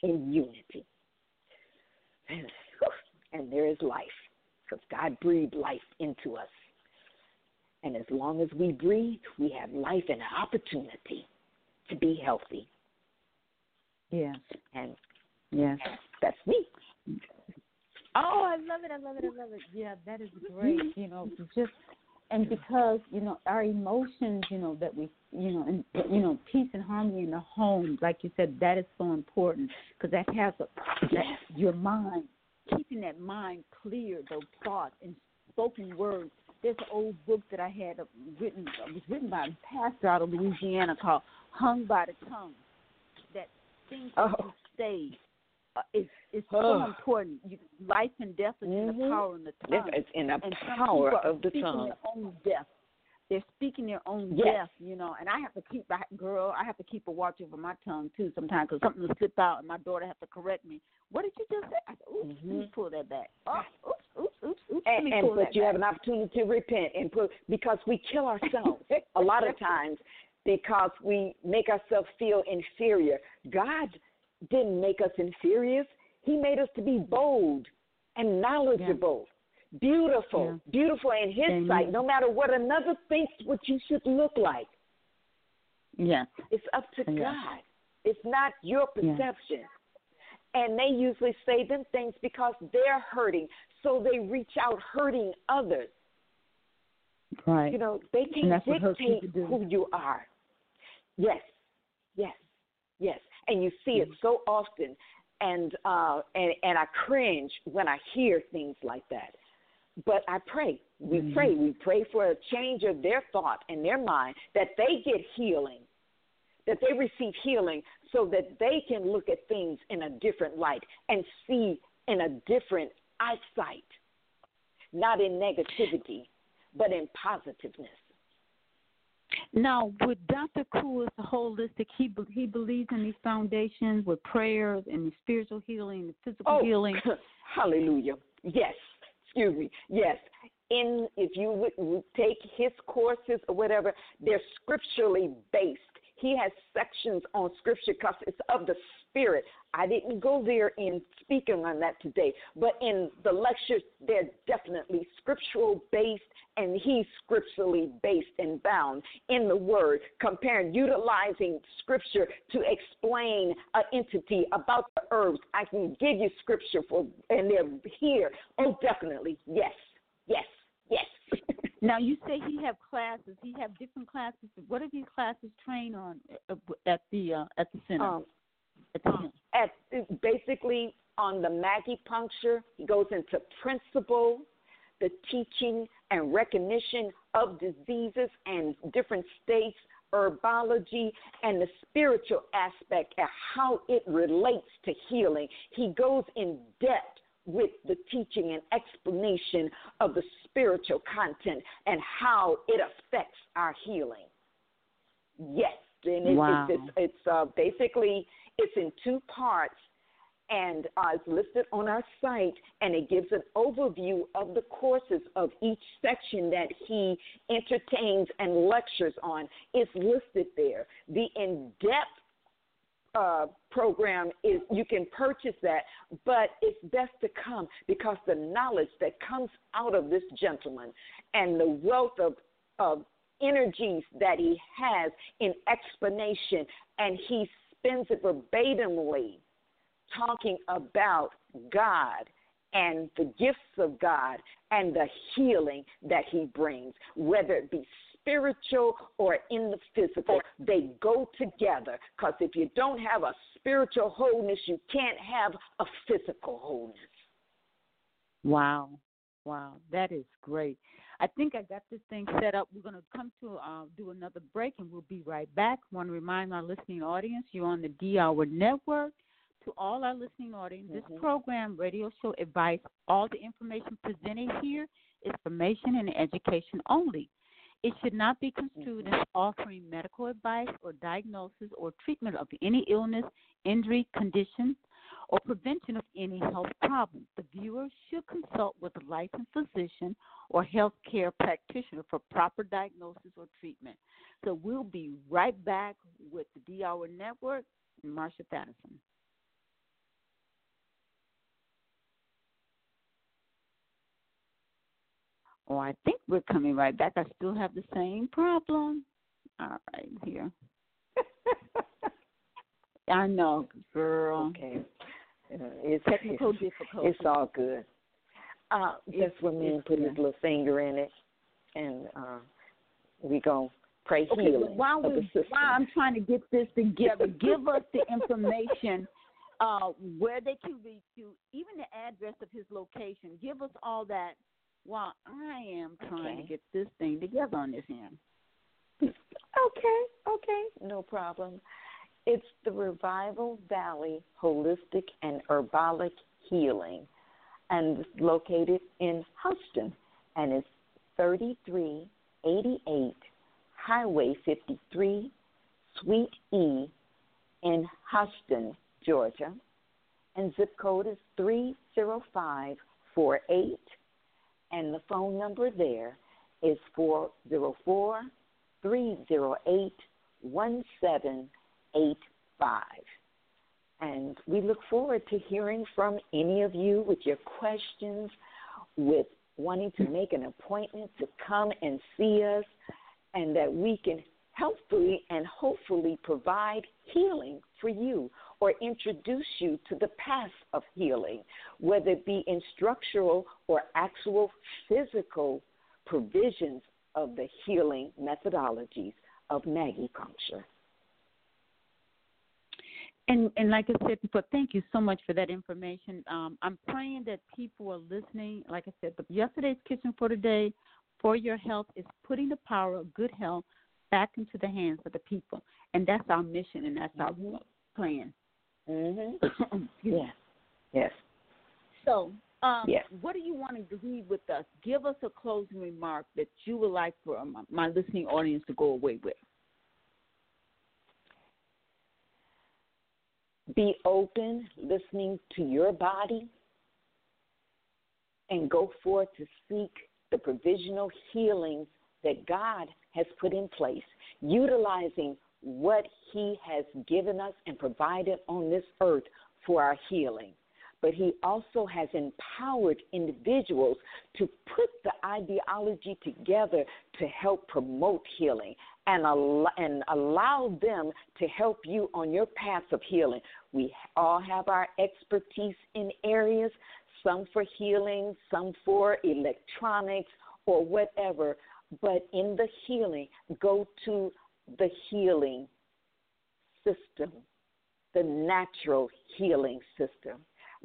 in unity. And, and there is life, because God breathed life into us. And as long as we breathe, we have life and opportunity to be healthy.
Yes.
And
Yes.
that's me.
Oh, I love it. I love it. I love it. Yeah, that is great. You know, just and because you know our emotions, you know that we, you know, and you know peace and harmony in the home, like you said, that is so important because that has a that your mind, keeping that mind clear, those thoughts and spoken words. There's an old book that I had uh, written, it was written by a pastor out of Louisiana called "Hung by the Tongue." That things that
Oh.
you say uh, is is so
Oh.
important. You, life and death is in the
Mhm.
power in the tongue.
It's in the
and
power of the
speaking
tongue.
Their own death. They're speaking their own
Yes.
death, you know. And I have to keep, girl, I have to keep a watch over my tongue too sometimes because something will slip out, and my daughter has to correct me. What did you just say? I said, oops, let me
Mhm.
pull that back. Oh, oops, oops, oops, oops.
And, and but you
back.
have an opportunity to repent and put because we kill ourselves a lot of times because we make ourselves feel inferior. God didn't make us inferior. He made us to be bold and knowledgeable, beautiful,
Yeah.
beautiful in His sight. No matter what another thinks, what you should look like.
Yes.
It's up to
Yeah.
God. It's not your
Yeah.
perception. And they usually say them things because they're hurting, so they reach out hurting others.
Right.
You know, they can't
that's what hurt
dictate who you are. Yes, yes, yes. And you see it so often, and uh, and and I cringe when I hear things like that. But I pray. We
Mhm.
pray. We pray for a change of their thought and their mind that they get healing, that they receive healing, so that they can look at things in a different light and see in a different eyesight, not in negativity, but in positiveness.
Now, with Dr. Koo is holistic. He be- he believes in these foundations with prayers and the spiritual healing, the physical
Oh,
healing.
hallelujah. Yes. Excuse me. Yes. In if you would would take his courses or whatever, they're scripturally based. He has sections on scripture because it's of the spirit. I didn't go there in speaking on that today, but in the lectures, they're definitely scriptural based, and he's scripturally based and bound in the word, comparing, utilizing scripture to explain an entity about the herbs. I can give you scripture for, and they're here. Oh, definitely. Yes, yes.
Now, you say he have classes. He have different classes. What are these classes trained on uh, at the uh, at the center?
um,
at the center?
at basically on the Maggie puncture, he goes into principle, the teaching and recognition of diseases and different states, herbology, and the spiritual aspect of how it relates to healing. He goes in depth with the teaching and explanation of the spiritual content and how it affects our healing. Yes, and it,
Wow.
it's, it's, it's uh, basically it's in two parts, and uh, it's listed on our site, and it gives an overview of the courses of each section that he entertains and lectures on. It's listed there. The in-depth uh, program is you can purchase that, but it's best to come because the knowledge that comes out of this gentleman and the wealth of of energies that he has in explanation, and he spends it verbatimly talking about God and the gifts of God and the healing that He brings, whether it be spiritual or in the physical. They go together because if you don't have a spiritual wholeness, you can't have a physical wholeness.
Wow. Wow. That is great. I think I got this thing set up. We're going to come to uh, do another break and we'll be right back. I want to remind our listening audience you're on the D Hour Network. To all our listening audience,
Mm-hmm.
this program, radio show advice, all the information presented here is information and education only. It should not be mm-hmm. construed as offering medical advice or diagnosis or treatment of any illness, injury, condition, or prevention of any health problem. The viewer should consult with a licensed physician or health care practitioner for proper diagnosis or treatment. So we'll be right back with the D Hour Network and Marsha Thadison. Oh, I think we're coming right back. I still have the same problem. All right, here. I know, girl.
Okay. Uh, it's
Technical
it's,
difficulties.
it's all good. Uh, that's when me
it's
put his little finger in it, and uh, we go pray
Okay,
healing
but while we while I'm trying to get this together, give us the information uh, where they can reach you, even the address of his location. Give us all that while I am trying to get this thing together on this end.
Okay, okay, no problem. It's the Revival Valley Holistic and Herbalic Healing, and it's located in Hoschton, and it's 3388 Highway 53, Suite E, in Hoschton, Georgia, and zip code is 30548, and the phone number there is 404 308 1785. And we look forward to hearing from any of you with your questions, with wanting to make an appointment to come and see us, and that we can helpfully and hopefully provide healing for you or introduce you to the path of healing, whether it be in structural or actual physical provisions of the healing methodologies of acupuncture.
And and like I said before, thank you so much for that information. Um, I'm praying that people are listening. Like I said, yesterday's kitchen for today, for your health, is putting the power of good health back into the hands of the people, and that's our mission and that's our plan.
Mm-hmm. Yes. Yes.
So, um,
Yes.
what do you want to leave with us? Give us a closing remark that you would like for my, my listening audience to go away with.
Be open, listening to your body, and go forth to seek the provisional healings that God has put in place, utilizing what He has given us and provided on this earth for our healing. But He also has empowered individuals to put the ideology together to help promote healing and allow, and allow them to help you on your path of healing. We all have our expertise in areas, some for healing, some for electronics or whatever. But in the healing, go to the healing system, the natural healing system.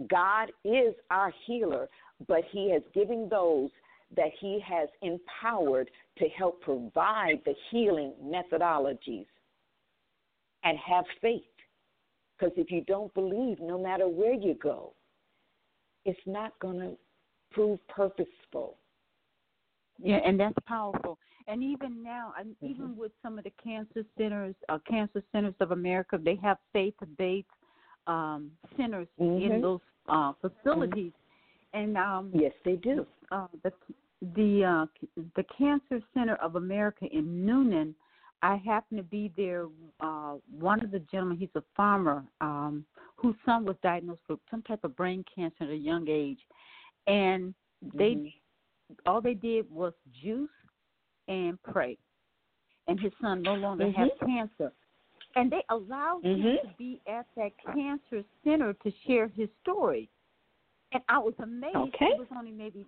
God is our healer, but He has given those that He has empowered to help provide the healing methodologies. And have faith. Because if you don't believe, no matter where you go, it's not going to prove purposeful.
Yeah, and that's powerful. And even now, and
Mhm.
even with some of the cancer centers, uh, cancer centers of America, they have faith-based um, centers in
Mhm.
those uh, facilities. And um,
Yes, they do.
uh, the the uh, the Cancer Center of America in Newnan. I happened to be there. Uh, one of the gentlemen, he's a farmer um, whose son was diagnosed with some type of brain cancer at a young age, and they
Mhm.
All they did was juice and pray, and his son no longer has
Mhm.
cancer. And they allowed him
Mhm.
to be at that cancer center to share his story. and I was amazed.
Okay.
There was only maybe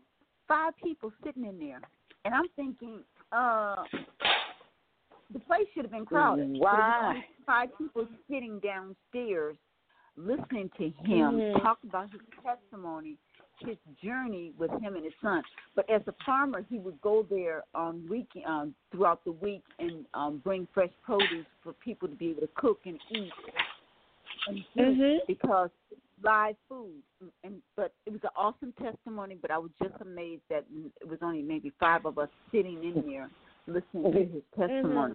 five people sitting in there, and I'm thinking, uh, the place should have been crowded. But there was
Why?
Five people sitting downstairs, listening to him
Mhm.
talk about his testimony, his journey with him and his son. But as a farmer, he would go there on week um, throughout the week and um, bring fresh produce for people to be able to cook and eat and
Mhm.
because live food. And but it was an awesome testimony. But I was just amazed that it was only maybe five of us sitting in here listening to his testimony.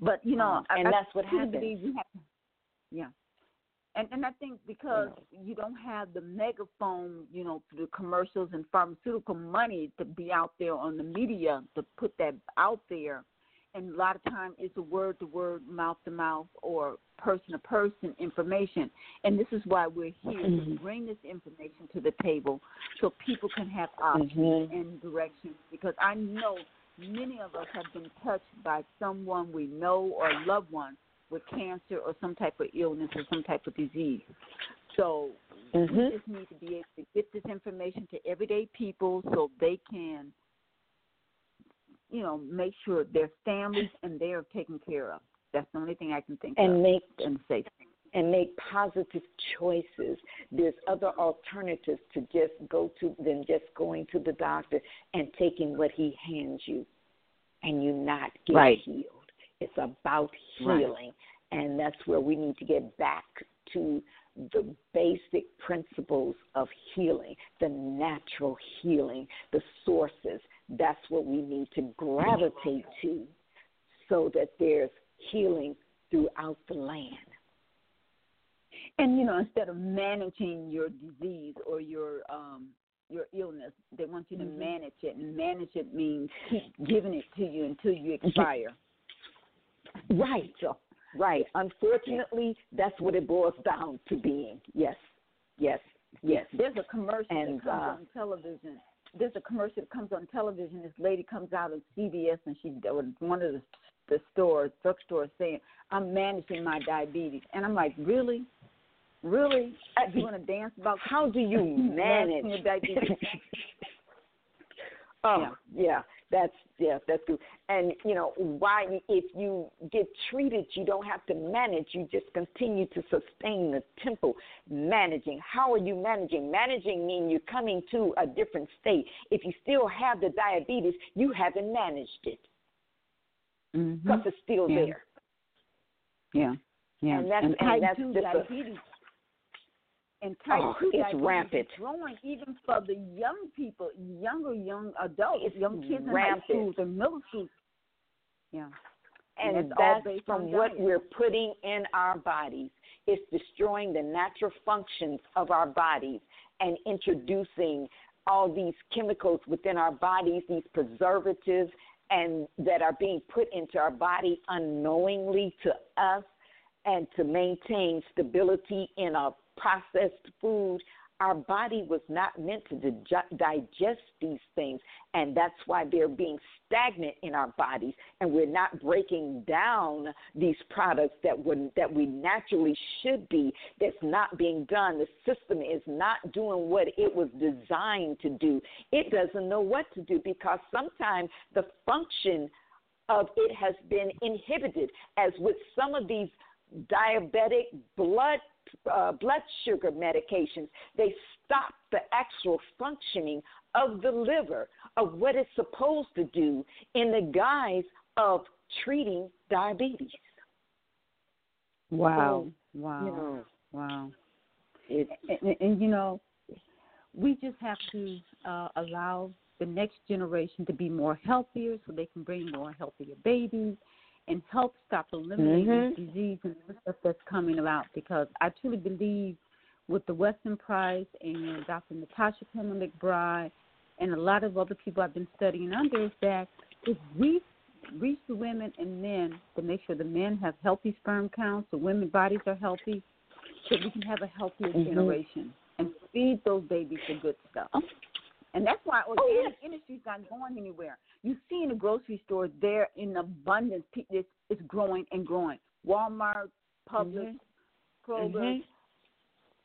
But you know.
And
I
that's what
truly
happens.
believe we have, yeah. And and I think because you don't have the megaphone, you know, the commercials and pharmaceutical money to be out there on the media to put that out there, and a lot of time it's a word to word, mouth to mouth, or person to person information. And this is why we're here to
Mhm.
bring this information to the table so people can have options
Mhm.
and directions. Because I know many of us have been touched by someone we know or loved one with cancer or some type of illness or some type of disease. So we
Mhm.
just need to be able to get this information to everyday people so they can, you know, make sure their families and they are taken care of. That's the only thing I can think
And
of
make
and say.
and make positive choices. There's other alternatives to just go to than just going to the doctor and taking what he hands you and you not get
Right.
healed. It's about
Right.
healing. And that's where we need to get back to the basic principles of healing, the natural healing, the sources. That's what we need to gravitate to so that there's healing throughout the land.
And you know, instead of managing your disease or your um your illness, they want you to
Mhm.
manage it, and manage it means keep giving it to you until you expire.
Right.
So,
Right. Unfortunately, that's what it boils down to being. Yes. Yes. Yes.
There's a commercial
And,
that comes
uh,
on television. There's a commercial that comes on television. This lady comes out of CVS and she or one of the the stores, drugstores, saying, "I'm managing my diabetes," and I'm like, "Really, really? You want to dance about
How do you manage?
your diabetes?"
oh,
Yeah.
yeah. That's yeah, that's good. And you know why? If you get treated, you don't have to manage. You just continue to sustain the tempo. Managing. How are you managing? Managing means you're coming to a different state. If you still have the diabetes, you haven't managed it
Mhm.
because it's still
Yeah.
there.
Yeah, yeah.
And that's- and
type
that's just a-
diabetes. And type
Oh,
two
it's rampant.
growing even for the young people, younger young adults,
It's
young kids in high schools and middle schools. Yeah.
And,
And that's
from what
diet.
we're putting in our bodies. It's destroying the natural functions of our bodies and introducing all these chemicals within our bodies, these preservatives, and that are being put into our body unknowingly to us and to maintain stability in our processed food. Our body was not meant to dig- digest these things, and that's why they're being stagnant in our bodies, and we're not breaking down these products that would that we naturally should be. That's not being done. The system is not doing what it was designed to do. It doesn't know what to do because sometimes the function of it has been inhibited, as with some of these diabetic blood uh, blood sugar medications. They stop the actual functioning of the liver of what it's supposed to do in the guise of treating diabetes.
Wow.
So,
wow.
You know,
Wow. And, and, and you know, we just have to uh, allow the next generation to be more healthier, so they can bring more healthier babies, and help stop eliminating
Mhm.
disease and stuff that's coming about. Because I truly believe, with the Weston Price and Dr. Natasha Penman McBride, and a lot of other people I've been studying under, is that if we reach the women and men to make sure the men have healthy sperm counts, the women bodies are healthy, so we can have a healthier
Mhm.
generation and feed those babies the good stuff. And that's why
Oh,
organic industry's not going anywhere. You see in the grocery stores, they're in abundance. It's, it's growing and growing. Walmart, Publix,
Mhm.
Kroger,
Mhm.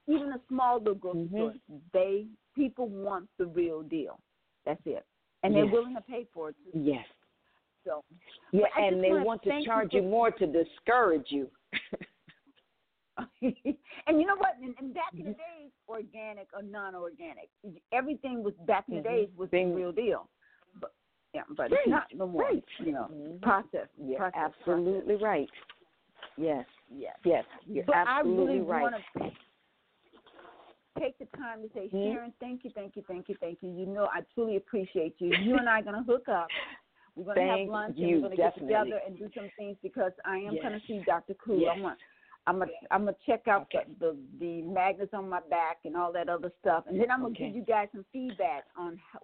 even a small little grocery
Mhm.
store, they people want the real deal. That's it, and they're
Yes.
willing to pay for it. Too.
Yes.
So,
Yeah, and they want to
thank you
charge
for-
you more to discourage you.
and you know what? And, and back in the
Mhm.
days, organic or non-organic, everything was back in the
Mhm.
days was the real deal. But yeah, but
Right,
it's not no more.
right.
You know,
Mhm.
process.
You're
process,
absolutely right. Yes.
Yes.
yes, you're
but
absolutely
I really
right.
to take the time to say,
Mhm.
Sharon, thank you, thank you, thank you, thank you. You know, I truly appreciate you. You and I are gonna hook up. We're gonna have lunch
you,
and we're gonna get together and do some things because I am
Yes.
gonna see Dr. Koo.
Yes.
I want. I'm gonna I'm gonna check out
Okay.
the, the the magnets on my back and all that other stuff, and then I'm gonna
Okay.
give you guys some feedback on how.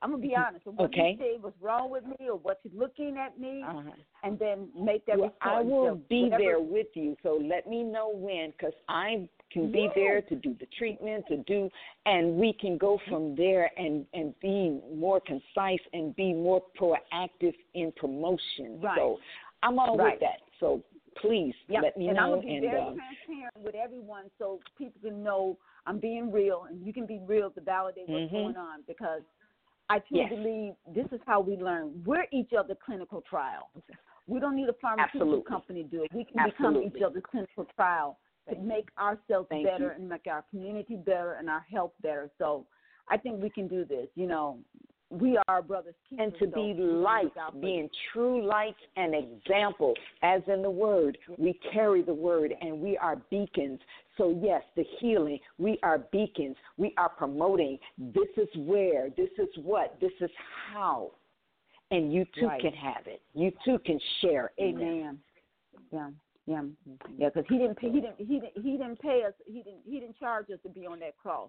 I'm gonna be honest with what
Okay.
you say was wrong with me or what you're looking at me,
Uh-huh.
and then make that.
Well, I will
So
be there with you. So let me know when, because I can be
Yes.
there to do the treatment, to do, and we can go from there and and be more concise and be more proactive in promotion.
Right.
So I'm all
Right.
with that. So please let me
and I'm
know.
gonna be
and
very
uh,
transparent with everyone, so people can know I'm being real, and you can be real to validate what's
Mhm.
going on. Because I truly
Yes.
believe this is how we learn. We're each other clinical trial. We don't need a pharmaceutical
Absolutely.
company to do it. We can
Absolutely.
become each other's clinical trial to
you.
make ourselves
Thank
better
you.
and make our community better and our health better. So I think we can do this. You know, we are brothers
and to be light,
look out for
being true lights and example, as in the word. We carry the word and we are beacons. So, yes, the healing, we are beacons. We are promoting this is where, this is what, this is how. And you too
Right.
can have it. You too can share it.
Amen. Yeah, yeah, yeah. Because he didn't pay. He didn't. He didn't. He didn't pay us. He didn't. He didn't charge us to be on that cross.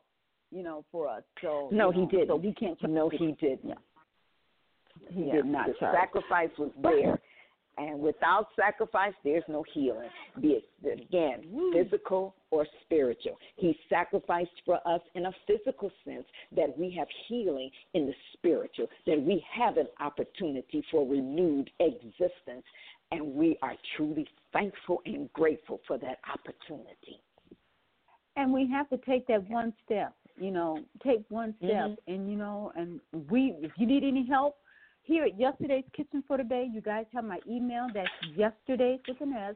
You know, for us. So
No,
you
he
know,
didn't.
So we can't. Charge
No, he didn't.
Yeah. He
Yeah,
did not
The
charge.
sacrifice was there. And without sacrifice, there's no healing, be it again physical or spiritual. He sacrificed for us in a physical sense that we have healing in the spiritual, that we have an opportunity for renewed existence. And we are truly thankful and grateful for that opportunity.
and we have to take that one step. You know, take one step,
Mhm.
and you know, and we. If you need any help, here at Yesterday's Kitchen for Today, you guys have my email. That's yesterdays with an S,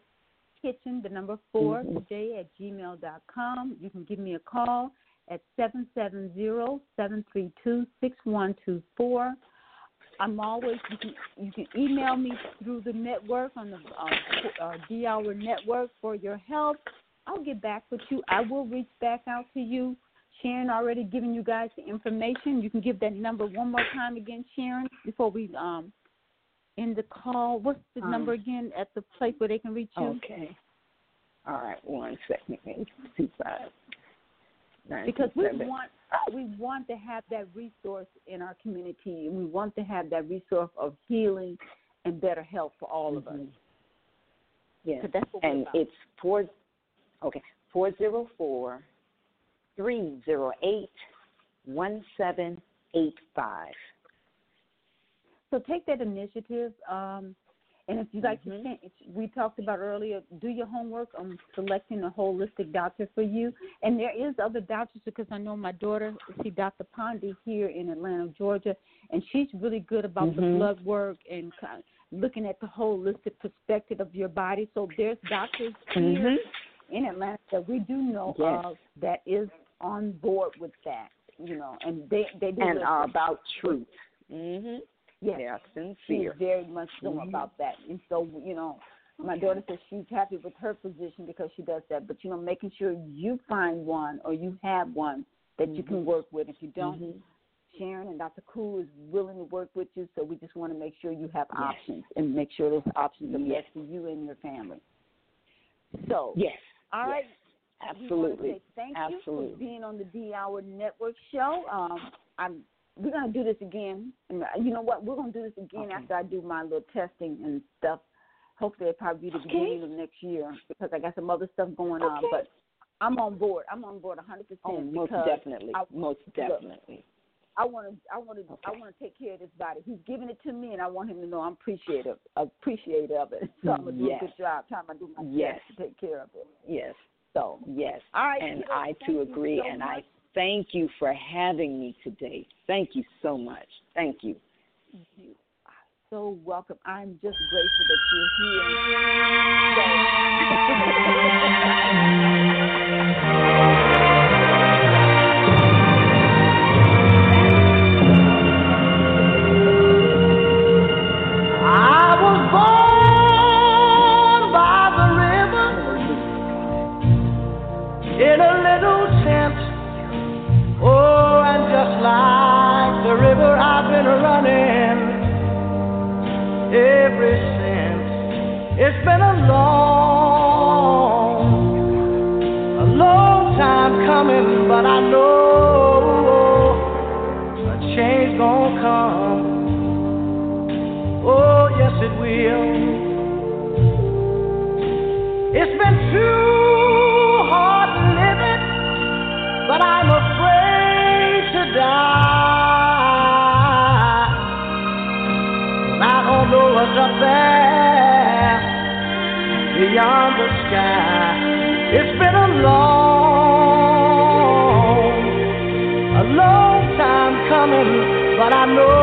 kitchen, the number 4
Mhm.
j at gmail dot com. You can give me a call at seven seven zero seven three two six one two four. I'm always you can you can email me through the network on the uh, uh, D Hour Network for your help. I'll get back with you. I will reach back out to you. Sharon already given you guys the information. You can give that number one more time again, Sharon, before we um end the call. What's the
Um,
number again at the place where they can reach you?
Okay. All right, one second. Eight, two, five, nine,
because
two,
we
seven.
want we want to have that resource in our community, and we want to have that resource of healing and better health for all of us.
Mhm. Yeah.
'Cause that's what we're
and it's four okay four zero four three zero eight one seven eight five
So take that initiative. Um, and if you like to,
Mhm.
change, we talked about earlier, do your homework on selecting a holistic doctor for you. And there is other doctors because I know my daughter, see Dr. Pondy here in Atlanta, Georgia, and she's really good about the
Mhm.
blood work and kind of looking at the holistic perspective of your body. So there's doctors here in Atlanta that we do know
Yes.
of that is on board with that, you know, and they they do
and are about truth mhm
Yes.
they are sincere
is very much so
Mhm.
about that. And so, you know, my daughter says she's happy with her position because she does that. But, you know, making sure you find one or you have one that you can
Mhm.
work with. If you don't,
Mhm.
Sharon and Dr. Koo is willing to work with you. So we just want to make sure you have
Yes.
options and make sure those options are
Yes.
best for you and your family. So,
yes
all
yes.
right. We want to
absolutely
thank you for
Absolutely.
being on the D Hour Network show. Um, I'm we're gonna do this again. Uh, you know what? We're gonna do this again
Okay.
after I do my little testing and stuff. Hopefully, it'll probably be the
Okay.
beginning of next year because I got some other stuff going on. But I'm on board. I'm on board 100 percent
oh most definitely
I-
most definitely
I want to. I want to. I want to take care of this body. He's giving it to me, and I want him to know I'm appreciative, appreciative of it. So I'm gonna do
Yes.
a good job trying to do my
Yes.
best to take care of it.
yes
So
yes All right, and I too agree. So and much. I thank you for having me today. Thank you so much. Thank you.
You are so welcome. I'm just grateful that you're here.
ever since. It's been a long, a long time coming, but I know a change gonna come. Oh, yes, it will. It's been too hard living, but I'm afraid to die. I up there beyond the sky. It's been a long, a long time coming, but I know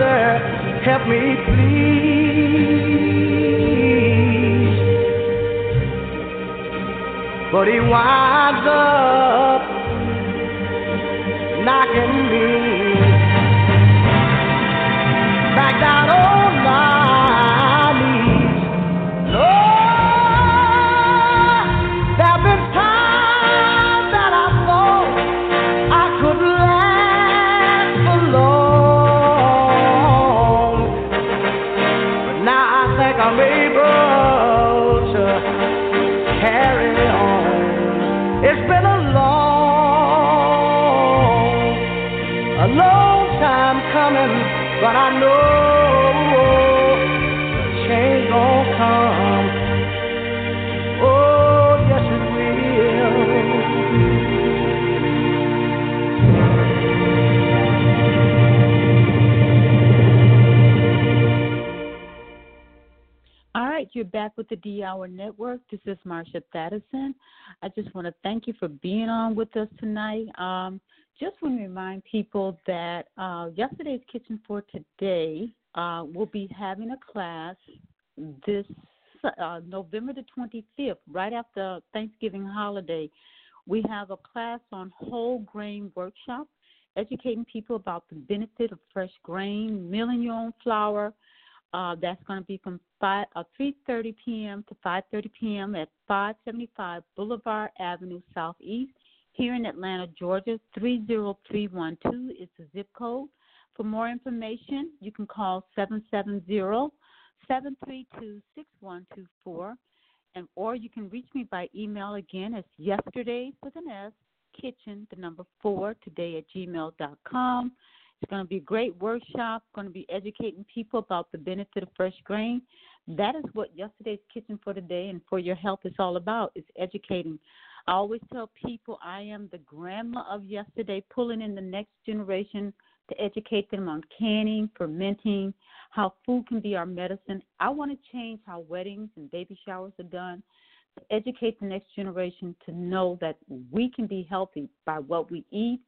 Say, brother, help me please. But he winds up
you're back with the D Hour Network. This is Marsha Thadison. I just want to thank you for being on with us tonight. Um, just want to remind people that uh, yesterday's Kitchen for Today uh, will be having a class this uh, November the 25th, right after Thanksgiving holiday. We have a class on whole grain workshop, educating people about the benefit of fresh grain, milling your own flour. Uh, that's going to be from 5, uh, 3.30 p.m. to 5.30 p.m. at 575 Boulevard Avenue Southeast here in Atlanta, Georgia. 30312 is the zip code. For more information, you can call 770 732 6124 and or you can reach me by email again as yesterday with an S kitchen the number four today at gmail.com. It's going to be a great workshop, going to be educating people about the benefit of fresh grain. That is what yesterday's kitchen for today and for your health is all about. It's educating. I always tell people I am the grandma of yesterday, pulling in the next generation to educate them on canning, fermenting, how food can be our medicine. I want to change how weddings and baby showers are done, to educate the next generation to know that we can be healthy by what we eat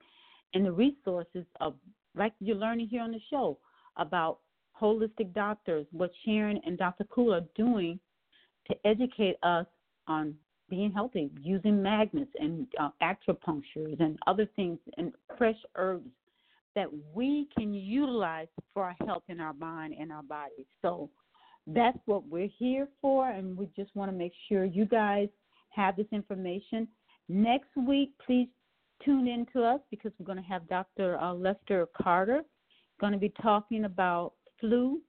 and the resources of, like you're learning here on the show, about holistic doctors, what Sharon and Dr. Koo are doing to educate us on being healthy, using magnets and uh, acupunctures and other things and fresh herbs that we can utilize for our health in our mind and our body. So that's what we're here for, and we just want to make sure you guys have this information. Next week, please tune in to us because we're going to have Dr. Uh, Lester Carter going to be talking about flu,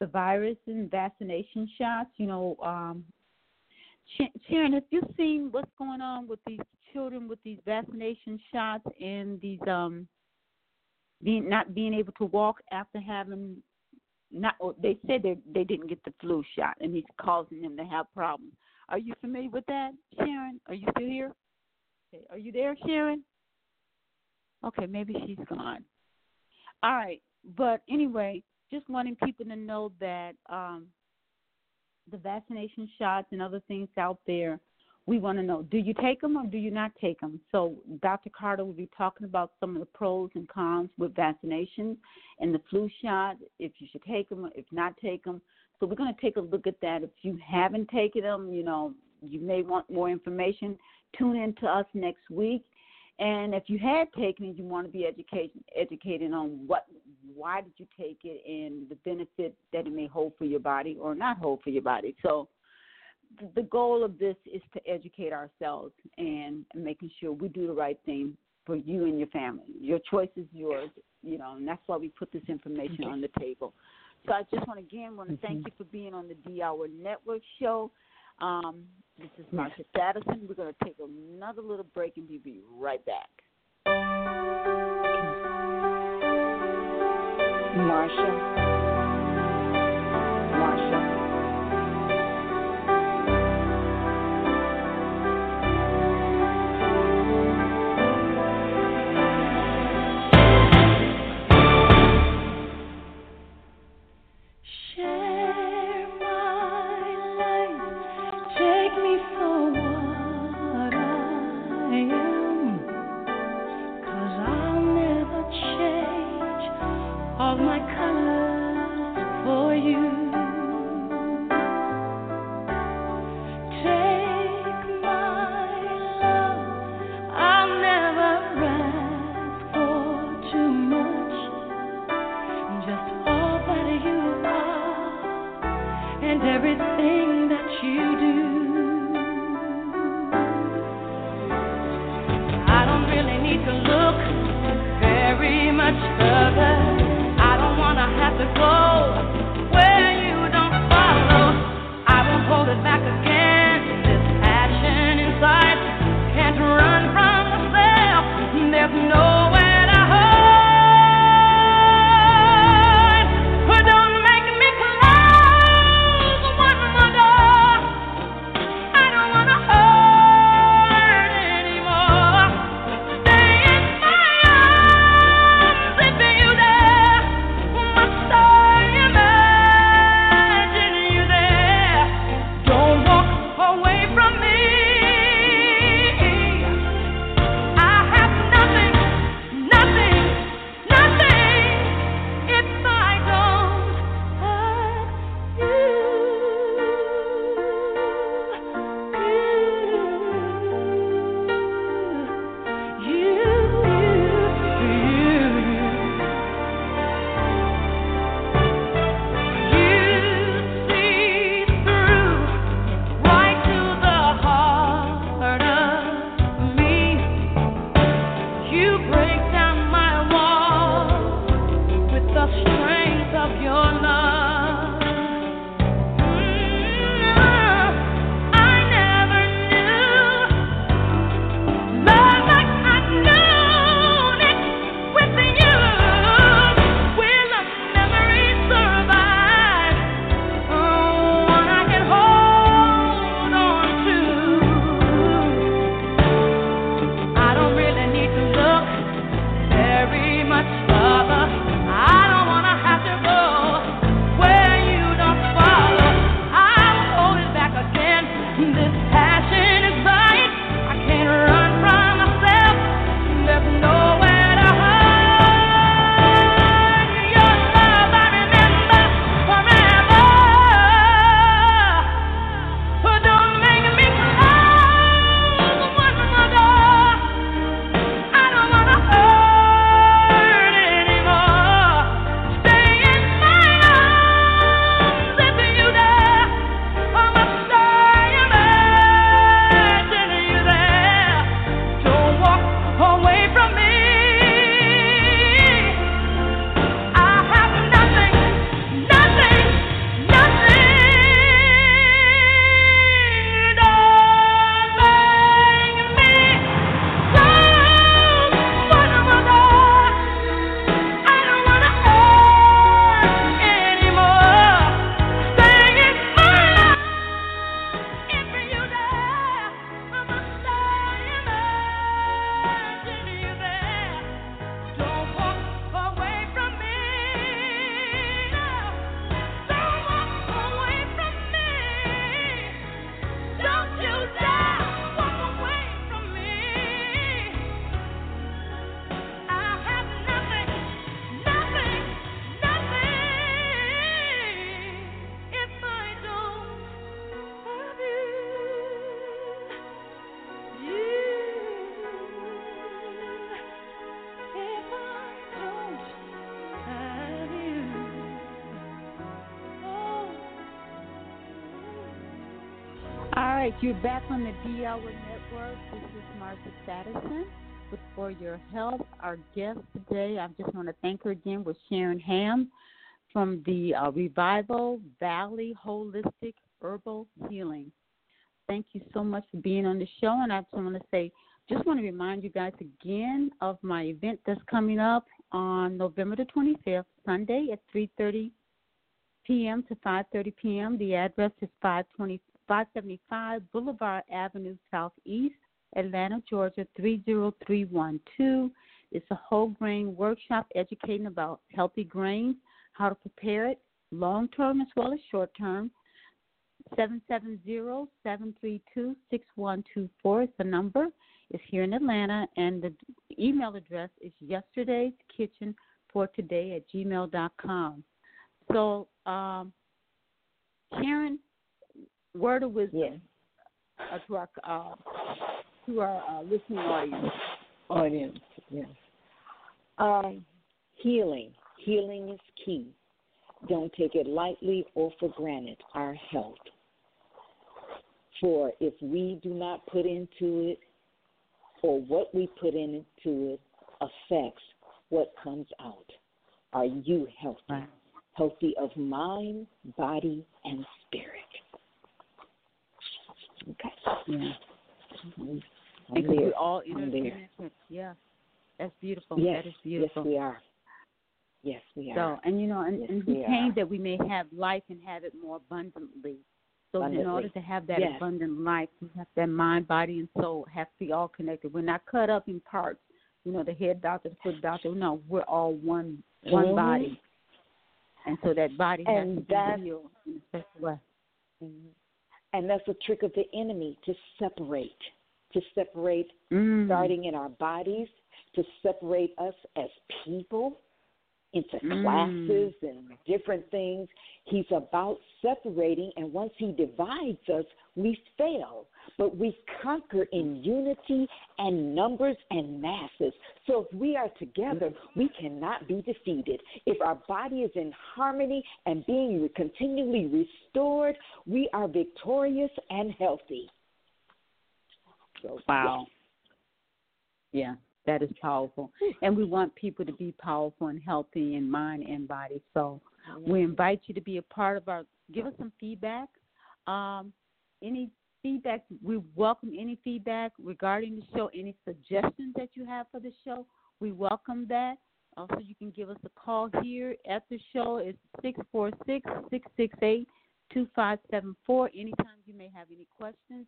the virus, and vaccination shots. You know, um, Sharon, have you seen what's going on with these children with these vaccination shots and these um being not being able to walk after having not they said they they didn't get the flu shot and it's causing them to have problems. Are you familiar with that, Sharon? Are you still here? Okay. Are you there, Sharon? Okay, maybe she's gone. All right, but anyway, just wanting people to know that um, the vaccination shots and other things out there we want to know do you take them or do you not take them? So, Dr. Carter will be talking about some of the pros and cons with vaccinations and the flu shot, if you should take them, or if not take them. So, we're going to take a look at that. If you haven't taken them, you know, you may want more information. Tune in to us next week. And if you had taken it, you want to be educated educated on what, why did you take it, and the benefit that it may hold for your body or not hold for your body. So, the goal of this is to educate ourselves and making sure we do the right thing for you and your family. Your choice is yours, you know, and that's why we put this information on the table. So I just want to again want to thank
Mm-hmm.
you for being on the D Hour Network show. Um, this is Marsha Thadison. We're going to take another little break and be right back.
Marsha. Marsha.
Your help. Our guest today, I just want to thank her again, was Sharon Ham from the uh, Revival Valley Holistic Herbal Healing. Thank you so much for being on the show, and I just want to say, just want to remind you guys again of my event that's coming up on November the 25th, Sunday at 3:30 p.m. to 5:30 p.m. The address is 520, 575 Boulevard Avenue Southeast, Atlanta, Georgia 30312. It's a whole grain workshop educating about healthy grains, how to prepare it, long term as well as short term. 770-732-6124 is the number. It's here in Atlanta, and the email address is yesterday's kitchen for today at gmail.com. So, um, Sharon, word of wisdom
Yes.
to our uh, to our uh, listening audience.
Audience, yes. Um, healing. Healing is key. Don't take it lightly or for granted, our health. For if we do not put into it, or what we put into it affects what comes out. Are you healthy?
Right.
Healthy of mind, body, and spirit. Okay.
Yeah. Because we all interconnected. Yeah, that's beautiful.
Yes,
that is
yes,
beautiful.
we are. Yes, we are.
So, and you know, and,
Yes,
and
we
we came that we may have life and have it more abundantly. So, in order to have that
Yes.
abundant life, we have that mind, body, and soul have to be all connected. We're not cut up in parts. You know, the head doctor, the foot doctor. No, we're all one one
Mhm.
body. And so that body has to
that-
be healed in a special way.
Mhm. And that's a trick of the enemy to separate, to separate
Mm.
starting in our bodies, to separate us as people into
Mm.
classes and different things. He's about separating, and once he divides us, we fail. But we conquer in unity and numbers and masses. So if we are together, we cannot be defeated. If our body is in harmony and being continually restored, we are victorious and healthy. So,
Wow. Yeah, that is powerful. And we want people to be powerful and healthy in mind and body. So we invite you to be a part of our give us some feedback. Um, any feedback we welcome any feedback regarding the show, any suggestions that you have for the show. We welcome that. Also you can give us a call here at the show. It's six four six six six eight two five seven four. Anytime you may have any questions.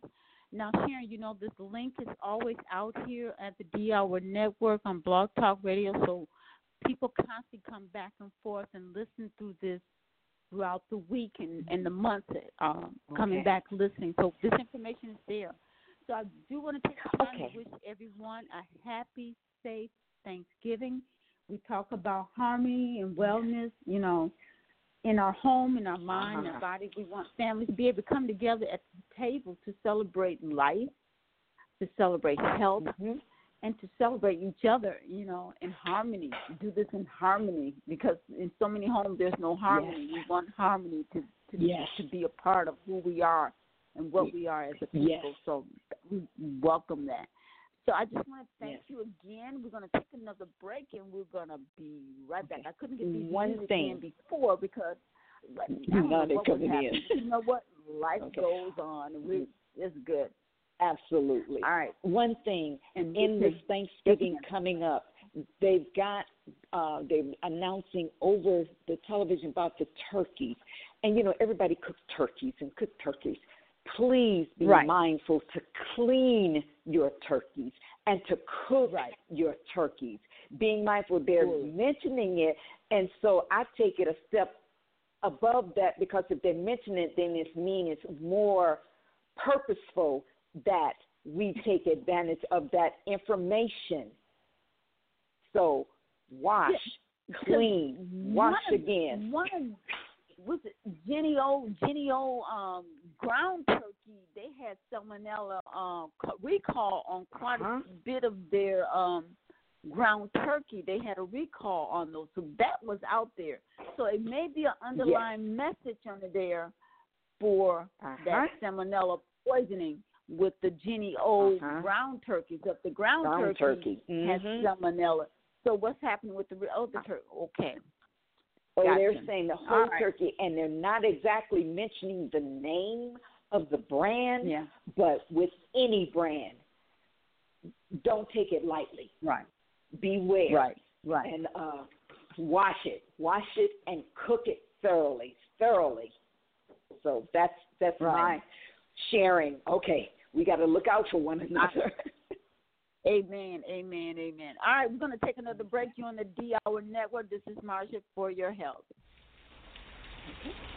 Now, Sharon, you know this link is always out here at the D Hour Network on Blog Talk Radio, so people constantly come back and forth and listen through this throughout the week and, and the month, um, coming back listening. So this information is there. So I do want to take the time
Okay.
to wish everyone a happy, safe Thanksgiving. We talk about harmony and wellness, you know, in our home, in our mind, in
Uh-huh.
our body. We want families to be able to come together at the table to celebrate life, to celebrate health,
Mhm.
and to celebrate each other, you know, in harmony. Do this in harmony because in so many homes there's no harmony. We want harmony to to,
Yes.
to be a part of who we are and what we are as a people.
Yes.
So we welcome that. So I just want to thank
Yes.
you again. We're going to take another break and we're going to be right back. I couldn't get these
One thing.
in before because
Now they're coming in.
You know what? Life
Okay.
goes on and we it's good.
Absolutely.
All right.
One thing
And
in
this
Thanksgiving coming up, they've got uh, they're announcing over the television about the turkeys, and you know everybody cooks turkeys and cook turkeys. Please be
Right.
mindful to clean your turkeys and to cook
Right.
your turkeys. Being mindful, they're
Good.
mentioning it, and so I take it a step above that because if they mention it, then it means it's more purposeful that we take advantage of that information. So wash, clean, wash
of,
again.
One of was it Jennie-O Jenny O um ground turkey, they had salmonella um recall on quite
Uh-huh.
a bit of their um ground turkey. They had a recall on those. So that was out there. So it may be an underlying message under there for
Uh-huh.
that salmonella poisoning with the Jennie-O
Uh-huh.
ground turkeys. If the ground,
Ground
turkey,
turkey.
has
Mhm.
salmonella, so what's happening with the other turkey? Okay.
Oh, they're saying the whole
right.
turkey, and they're not exactly mentioning the name of the brand,
Yeah.
but with any brand, don't take it lightly.
Right.
Beware.
Right. Right.
And uh, wash it, wash it, and cook it thoroughly, thoroughly. So that's that's
Right.
my sharing. Okay, we got to look out for one another.
Amen, amen, amen. All right, we're going to take another break. You're on the D Hour Network. This is Marsha for your health. Thanksgiving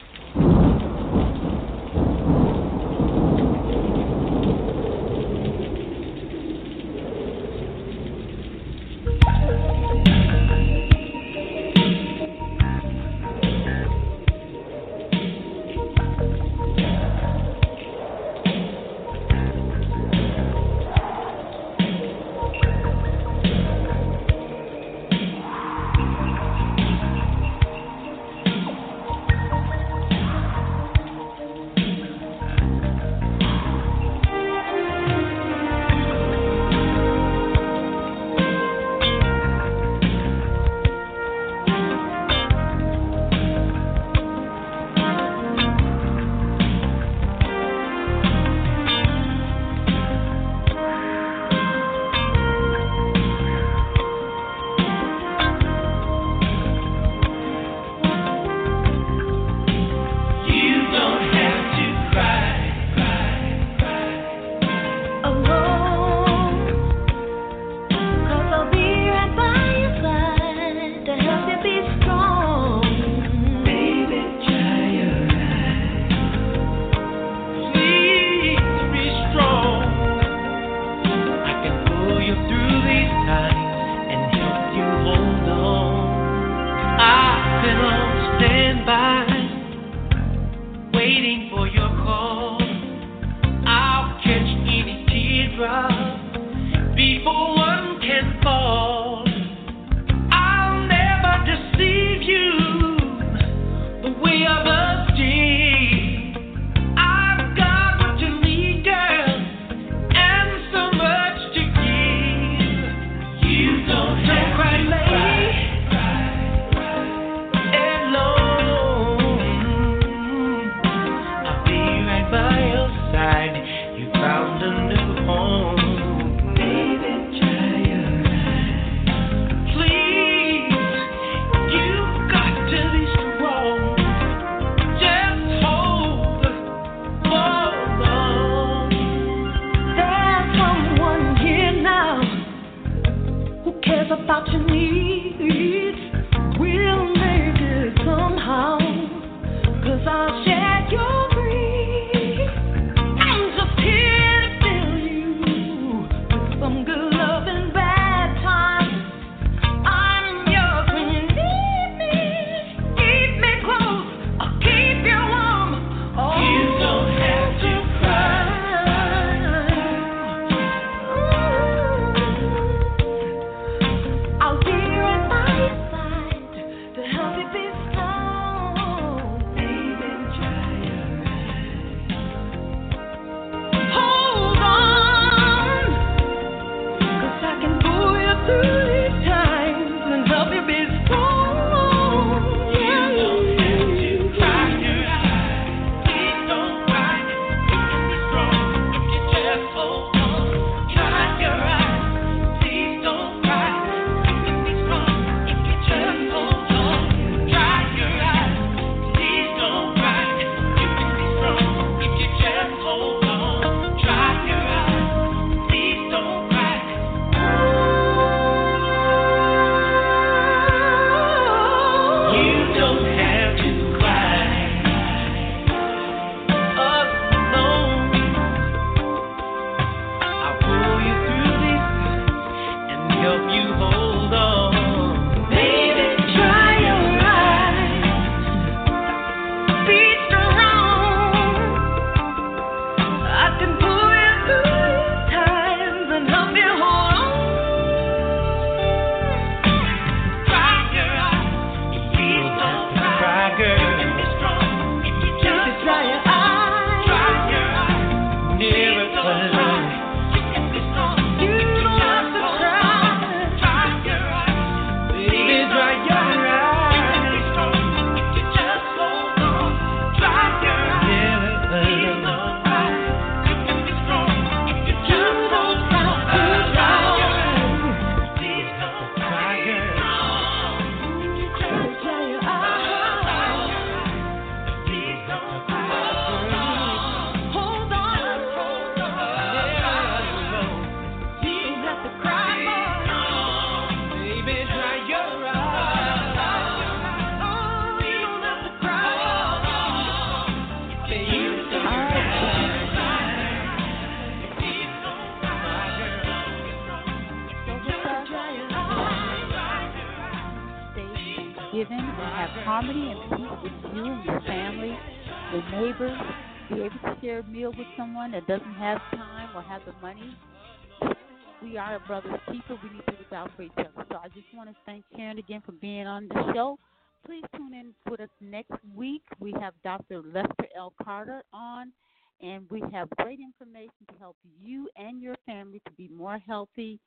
Carter on, and we have great information to help you and your family to be more healthy,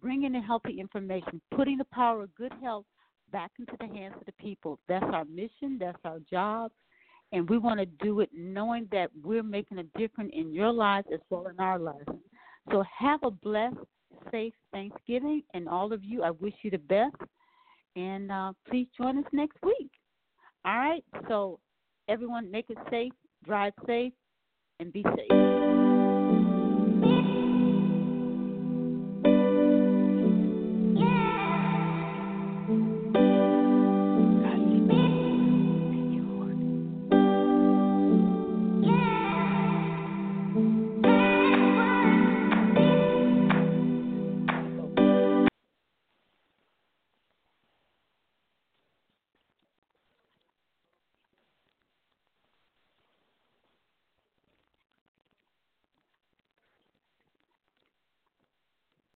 bringing the healthy information, putting the power of good health back into the hands of the people. That's our mission, that's our job, and we want to do it knowing that we're making a difference in your lives as well in our lives. So have a blessed, safe Thanksgiving, and all of you, I wish you the best. And uh, please join us next week. All right. So everyone, make it safe, drive safe, and be safe.